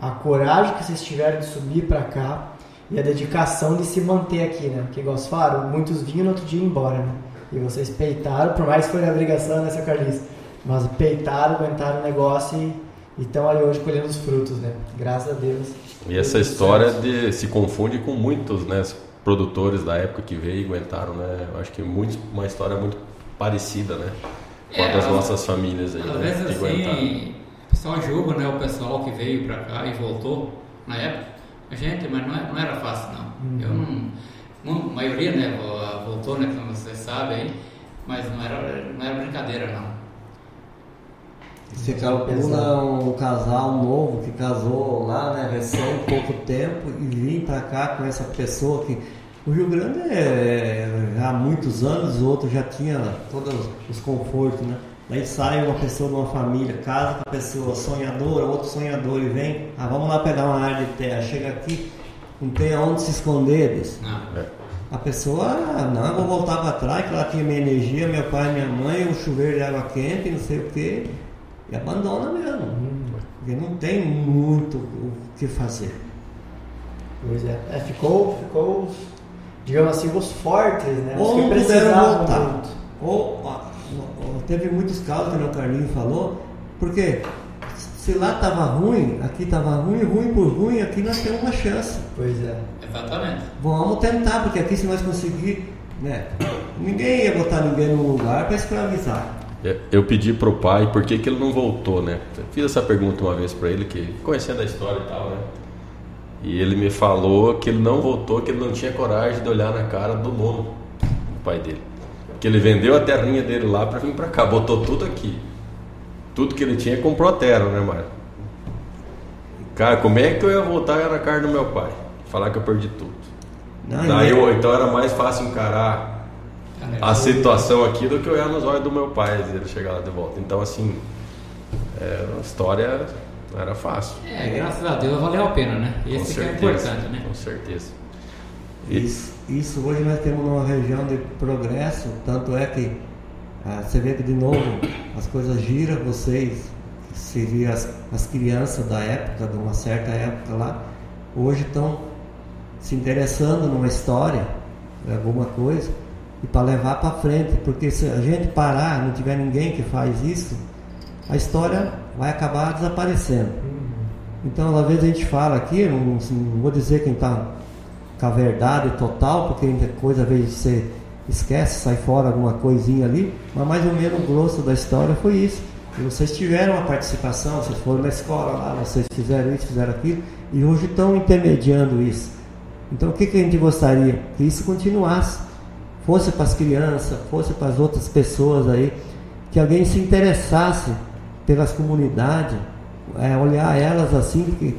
a coragem que vocês tiveram de subir para cá e a dedicação de se manter aqui, né? Porque, igual falaram, muitos vinham no outro dia embora, né? E vocês peitaram, por mais que foi na obrigação, né, seu Carlinhos? Mas peitaram, aguentaram o negócio e estão aí hoje colhendo os frutos, né? Graças a Deus. E essa história de, se confunde com muitos né, produtores da época que veio e aguentaram, né? Eu acho que muito, uma história muito parecida, né? Com a É, das às- nossas famílias aí, Às né? vezes que assim, o pessoal julga né, o pessoal que veio pra cá e voltou na época. A gente, mas não, é- não era fácil não. Eu não. não- A maioria né, vo- voltou, né, como vocês sabem aí, mas não era, não era brincadeira não. Você calcula um casal novo que casou lá, né, recém, pouco tempo, e vir para cá com essa pessoa que. O Rio Grande é, já há muitos anos, o outro já tinha todos os confortos, né? Daí sai uma pessoa de uma família, casa com a pessoa sonhadora, outro sonhador e vem, ah, vamos lá pegar uma área de terra, chega aqui, não tem aonde se esconder disso. Não. É. A pessoa, ah, não, eu vou voltar para trás, que lá tinha minha energia, meu pai, minha mãe, um chuveiro de água quente, não sei o quê, e abandona mesmo. Porque não tem muito o que fazer. Pois é. É, ficou, ficou, os, digamos assim, os fortes, né? Os Ou que precisavam voltar. muito. Ou, ó, teve muitos casos que o Carlinho falou, porque se lá estava ruim, aqui estava ruim, ruim por ruim, aqui nós temos uma chance. Pois é. Exatamente. Vamos tentar, porque aqui se nós conseguir, né? Ninguém ia botar ninguém num lugar para escravizar. É, Eu pedi pro pai por que, que ele não voltou, né? Fiz essa pergunta uma vez para ele, que conhecendo a história e tal, né? E ele me falou que ele não voltou, que ele não tinha coragem de olhar na cara do nono, do pai dele. Que ele vendeu a terrinha dele lá para vir para cá, botou tudo aqui. Tudo que ele tinha comprou a terra, né, Mário? Cara, como é que eu ia voltar na cara do meu pai? Falar que eu perdi tudo. Não, Daí eu, então era mais fácil encarar a situação aqui do que olhar nos olhos do meu pai e ele chegar lá de volta. Então, assim, é, a história não era fácil. É, graças a Deus valeu a pena, né? Com Esse que é certeza, importante, né? Com certeza. E- Isso, isso hoje nós temos uma região de progresso, tanto é que ah, você vê que de novo as coisas giram, vocês, se vê as, as crianças da época, de uma certa época lá, hoje estão se interessando numa história, em alguma coisa, e para levar para frente, porque se a gente parar, não tiver ninguém que faz isso, a história vai acabar desaparecendo. Então, às vezes a gente fala aqui, não, não vou dizer quem está com a verdade total, porque ainda coisa às vezes você esquece, sai fora alguma coisinha ali, mas mais ou menos o grosso da história foi isso. E vocês tiveram uma participação, vocês foram na escola lá, vocês fizeram isso, fizeram aquilo, e hoje estão intermediando isso. Então o que, que a gente gostaria? Que isso continuasse. Fosse para as crianças, fosse para as outras pessoas aí, que alguém se interessasse pelas comunidades, é, olhar elas assim, que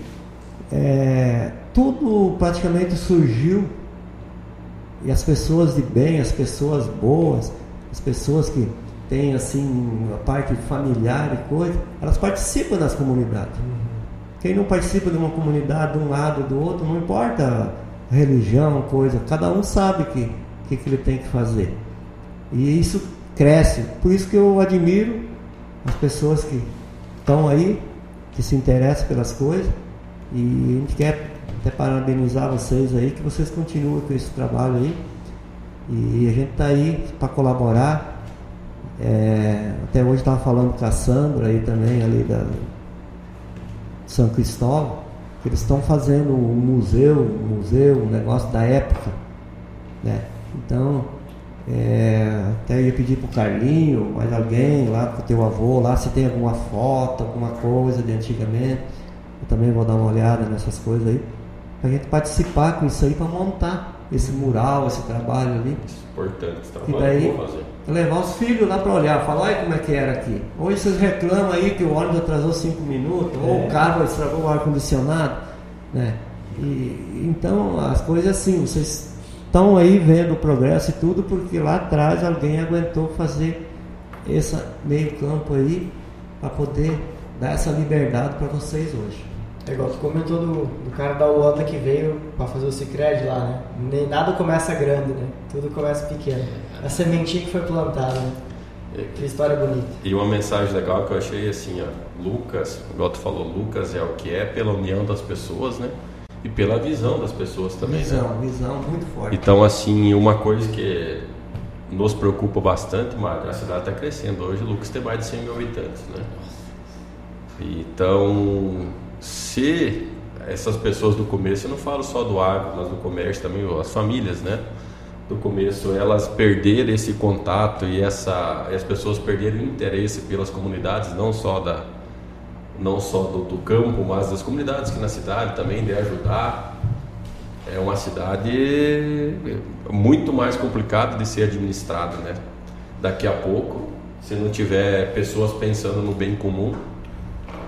é, tudo praticamente surgiu e as pessoas de bem, as pessoas boas, as pessoas que têm assim a parte familiar e coisa, elas participam das comunidades. Quem não participa de uma comunidade de um lado do outro, não importa religião, coisa, cada um sabe que que, que ele tem que fazer. E isso cresce. Por isso que eu admiro as pessoas que estão aí, que se interessam pelas coisas. E a gente quer até parabenizar vocês aí, que vocês continuem com esse trabalho aí. E a gente está aí para colaborar. É, até hoje estava falando com a Sandra aí também, ali da São Cristóvão, que eles estão fazendo um museu, um museu, um negócio da época. Né? Então, é, até ia pedir para o Carlinho, mais alguém lá com o teu avô, lá se tem alguma foto, alguma coisa de antigamente. Eu também vou dar uma olhada nessas coisas aí. Para a gente participar com isso aí para montar esse mural, esse trabalho ali. Importante esse E trabalho daí, eu vou fazer. levar os filhos lá para olhar, falar, olha como é que era aqui. Hoje vocês reclamam aí que o ônibus atrasou cinco minutos, ou o carro estragou o ar-condicionado, né? E, então, as coisas assim, vocês estão aí vendo o progresso e tudo, porque lá atrás alguém aguentou fazer esse meio campo aí para poder dar essa liberdade para vocês hoje. É igual tu comentou do, do cara da Holanda que veio para fazer o Cicred lá, né? Nem nada começa grande, né? Tudo começa pequeno. A sementinha que foi plantada, né? Que história bonita. E uma mensagem legal que eu achei assim, ó, Lucas, igual tu falou, Lucas é o que é pela união das pessoas, né? E pela visão das pessoas também, né? Visão, visão muito forte. Então, assim, uma coisa que nos preocupa bastante, Mário, a cidade está crescendo. Hoje, Lucas tem mais de 100 mil habitantes, né? Então, se essas pessoas do começo, eu não falo só do agro, mas do comércio também, as famílias, né? Do começo, elas perderem esse contato e essa, as pessoas perderem o interesse pelas comunidades, não só da, não só do, do campo, mas das comunidades que na cidade também de ajudar. É uma cidade muito mais complicada de ser administrada, né? Daqui a pouco, se não tiver pessoas pensando no bem comum,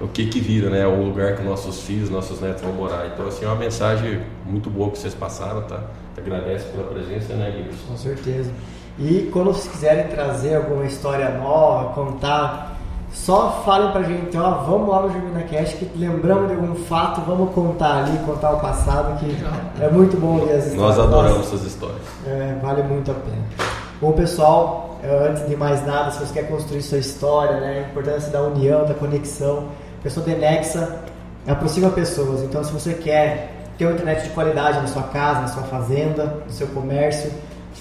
o que que vira, né? O lugar que nossos filhos, nossos netos vão morar. Então, assim, é uma mensagem muito boa que vocês passaram, tá? Agradece pela presença, né, Guilherme? Com certeza. E quando vocês quiserem trazer alguma história nova, contar, só falem pra gente, ó, vamos lá no Germina Cash, que lembramos de algum fato, vamos contar ali, contar o passado, que é muito bom ouvir as histórias. Nós adoramos essas histórias. É, vale muito a pena. Bom, pessoal, é, antes de mais nada, se você quer construir sua história, né, a importância da união, da conexão, a pessoa de Nexa aproxima pessoas. Então, se você quer ter uma internet de qualidade na sua casa, na sua fazenda, no seu comércio,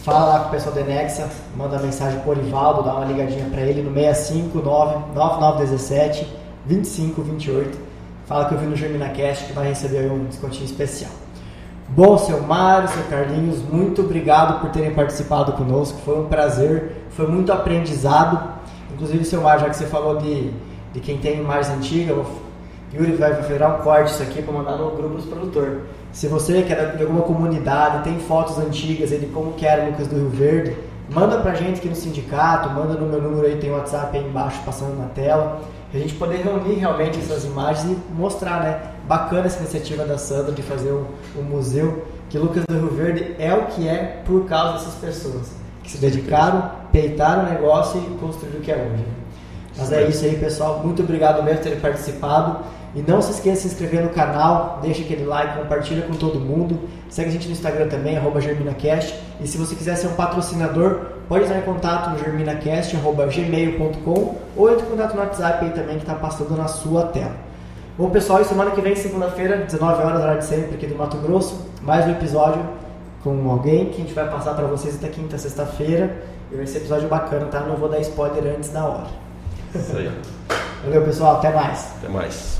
fala lá com o pessoal da Nexa, manda mensagem por Ivaldo, dá uma ligadinha para ele no 659 9917 2528. Fala que eu vi no Germina Cash que vai receber um descontinho especial. Bom, seu Mário, seu Carlinhos, muito obrigado por terem participado conosco. Foi um prazer, foi muito aprendizado. Inclusive, seu Mário, já que você falou de, de quem tem imagens antigas, o Yuri vai virar um corte isso aqui para mandar no grupo dos produtores. Se você que é de alguma comunidade, tem fotos antigas de como que era o Lucas do Rio Verde, manda pra gente aqui no sindicato, manda no meu número aí, tem o WhatsApp aí embaixo passando na tela. A gente poder reunir realmente essas imagens e mostrar, né? Bacana essa iniciativa da Sandra de fazer um, um museu, que Lucas do Rio Verde é o que é por causa dessas pessoas que se dedicaram, peitaram o negócio e construíram o que é hoje. Mas é isso aí, pessoal. Muito obrigado mesmo por terem participado. E não se esqueça de se inscrever no canal, deixa aquele like, compartilha com todo mundo. Segue a gente no Instagram também, arroba GerminaCast. E se você quiser ser um patrocinador, pode entrar em contato no germinacast.gmail.com ou entre em contato no WhatsApp aí também que está passando na sua tela. Bom pessoal, e semana que vem, segunda-feira, 19 horas, hora de sempre, aqui do Mato Grosso, mais um episódio com alguém que a gente vai passar para vocês até quinta, sexta-feira. E vai ser episódio bacana, tá? Não vou dar spoiler antes da hora. Isso aí. Valeu, pessoal. Até mais. Até mais.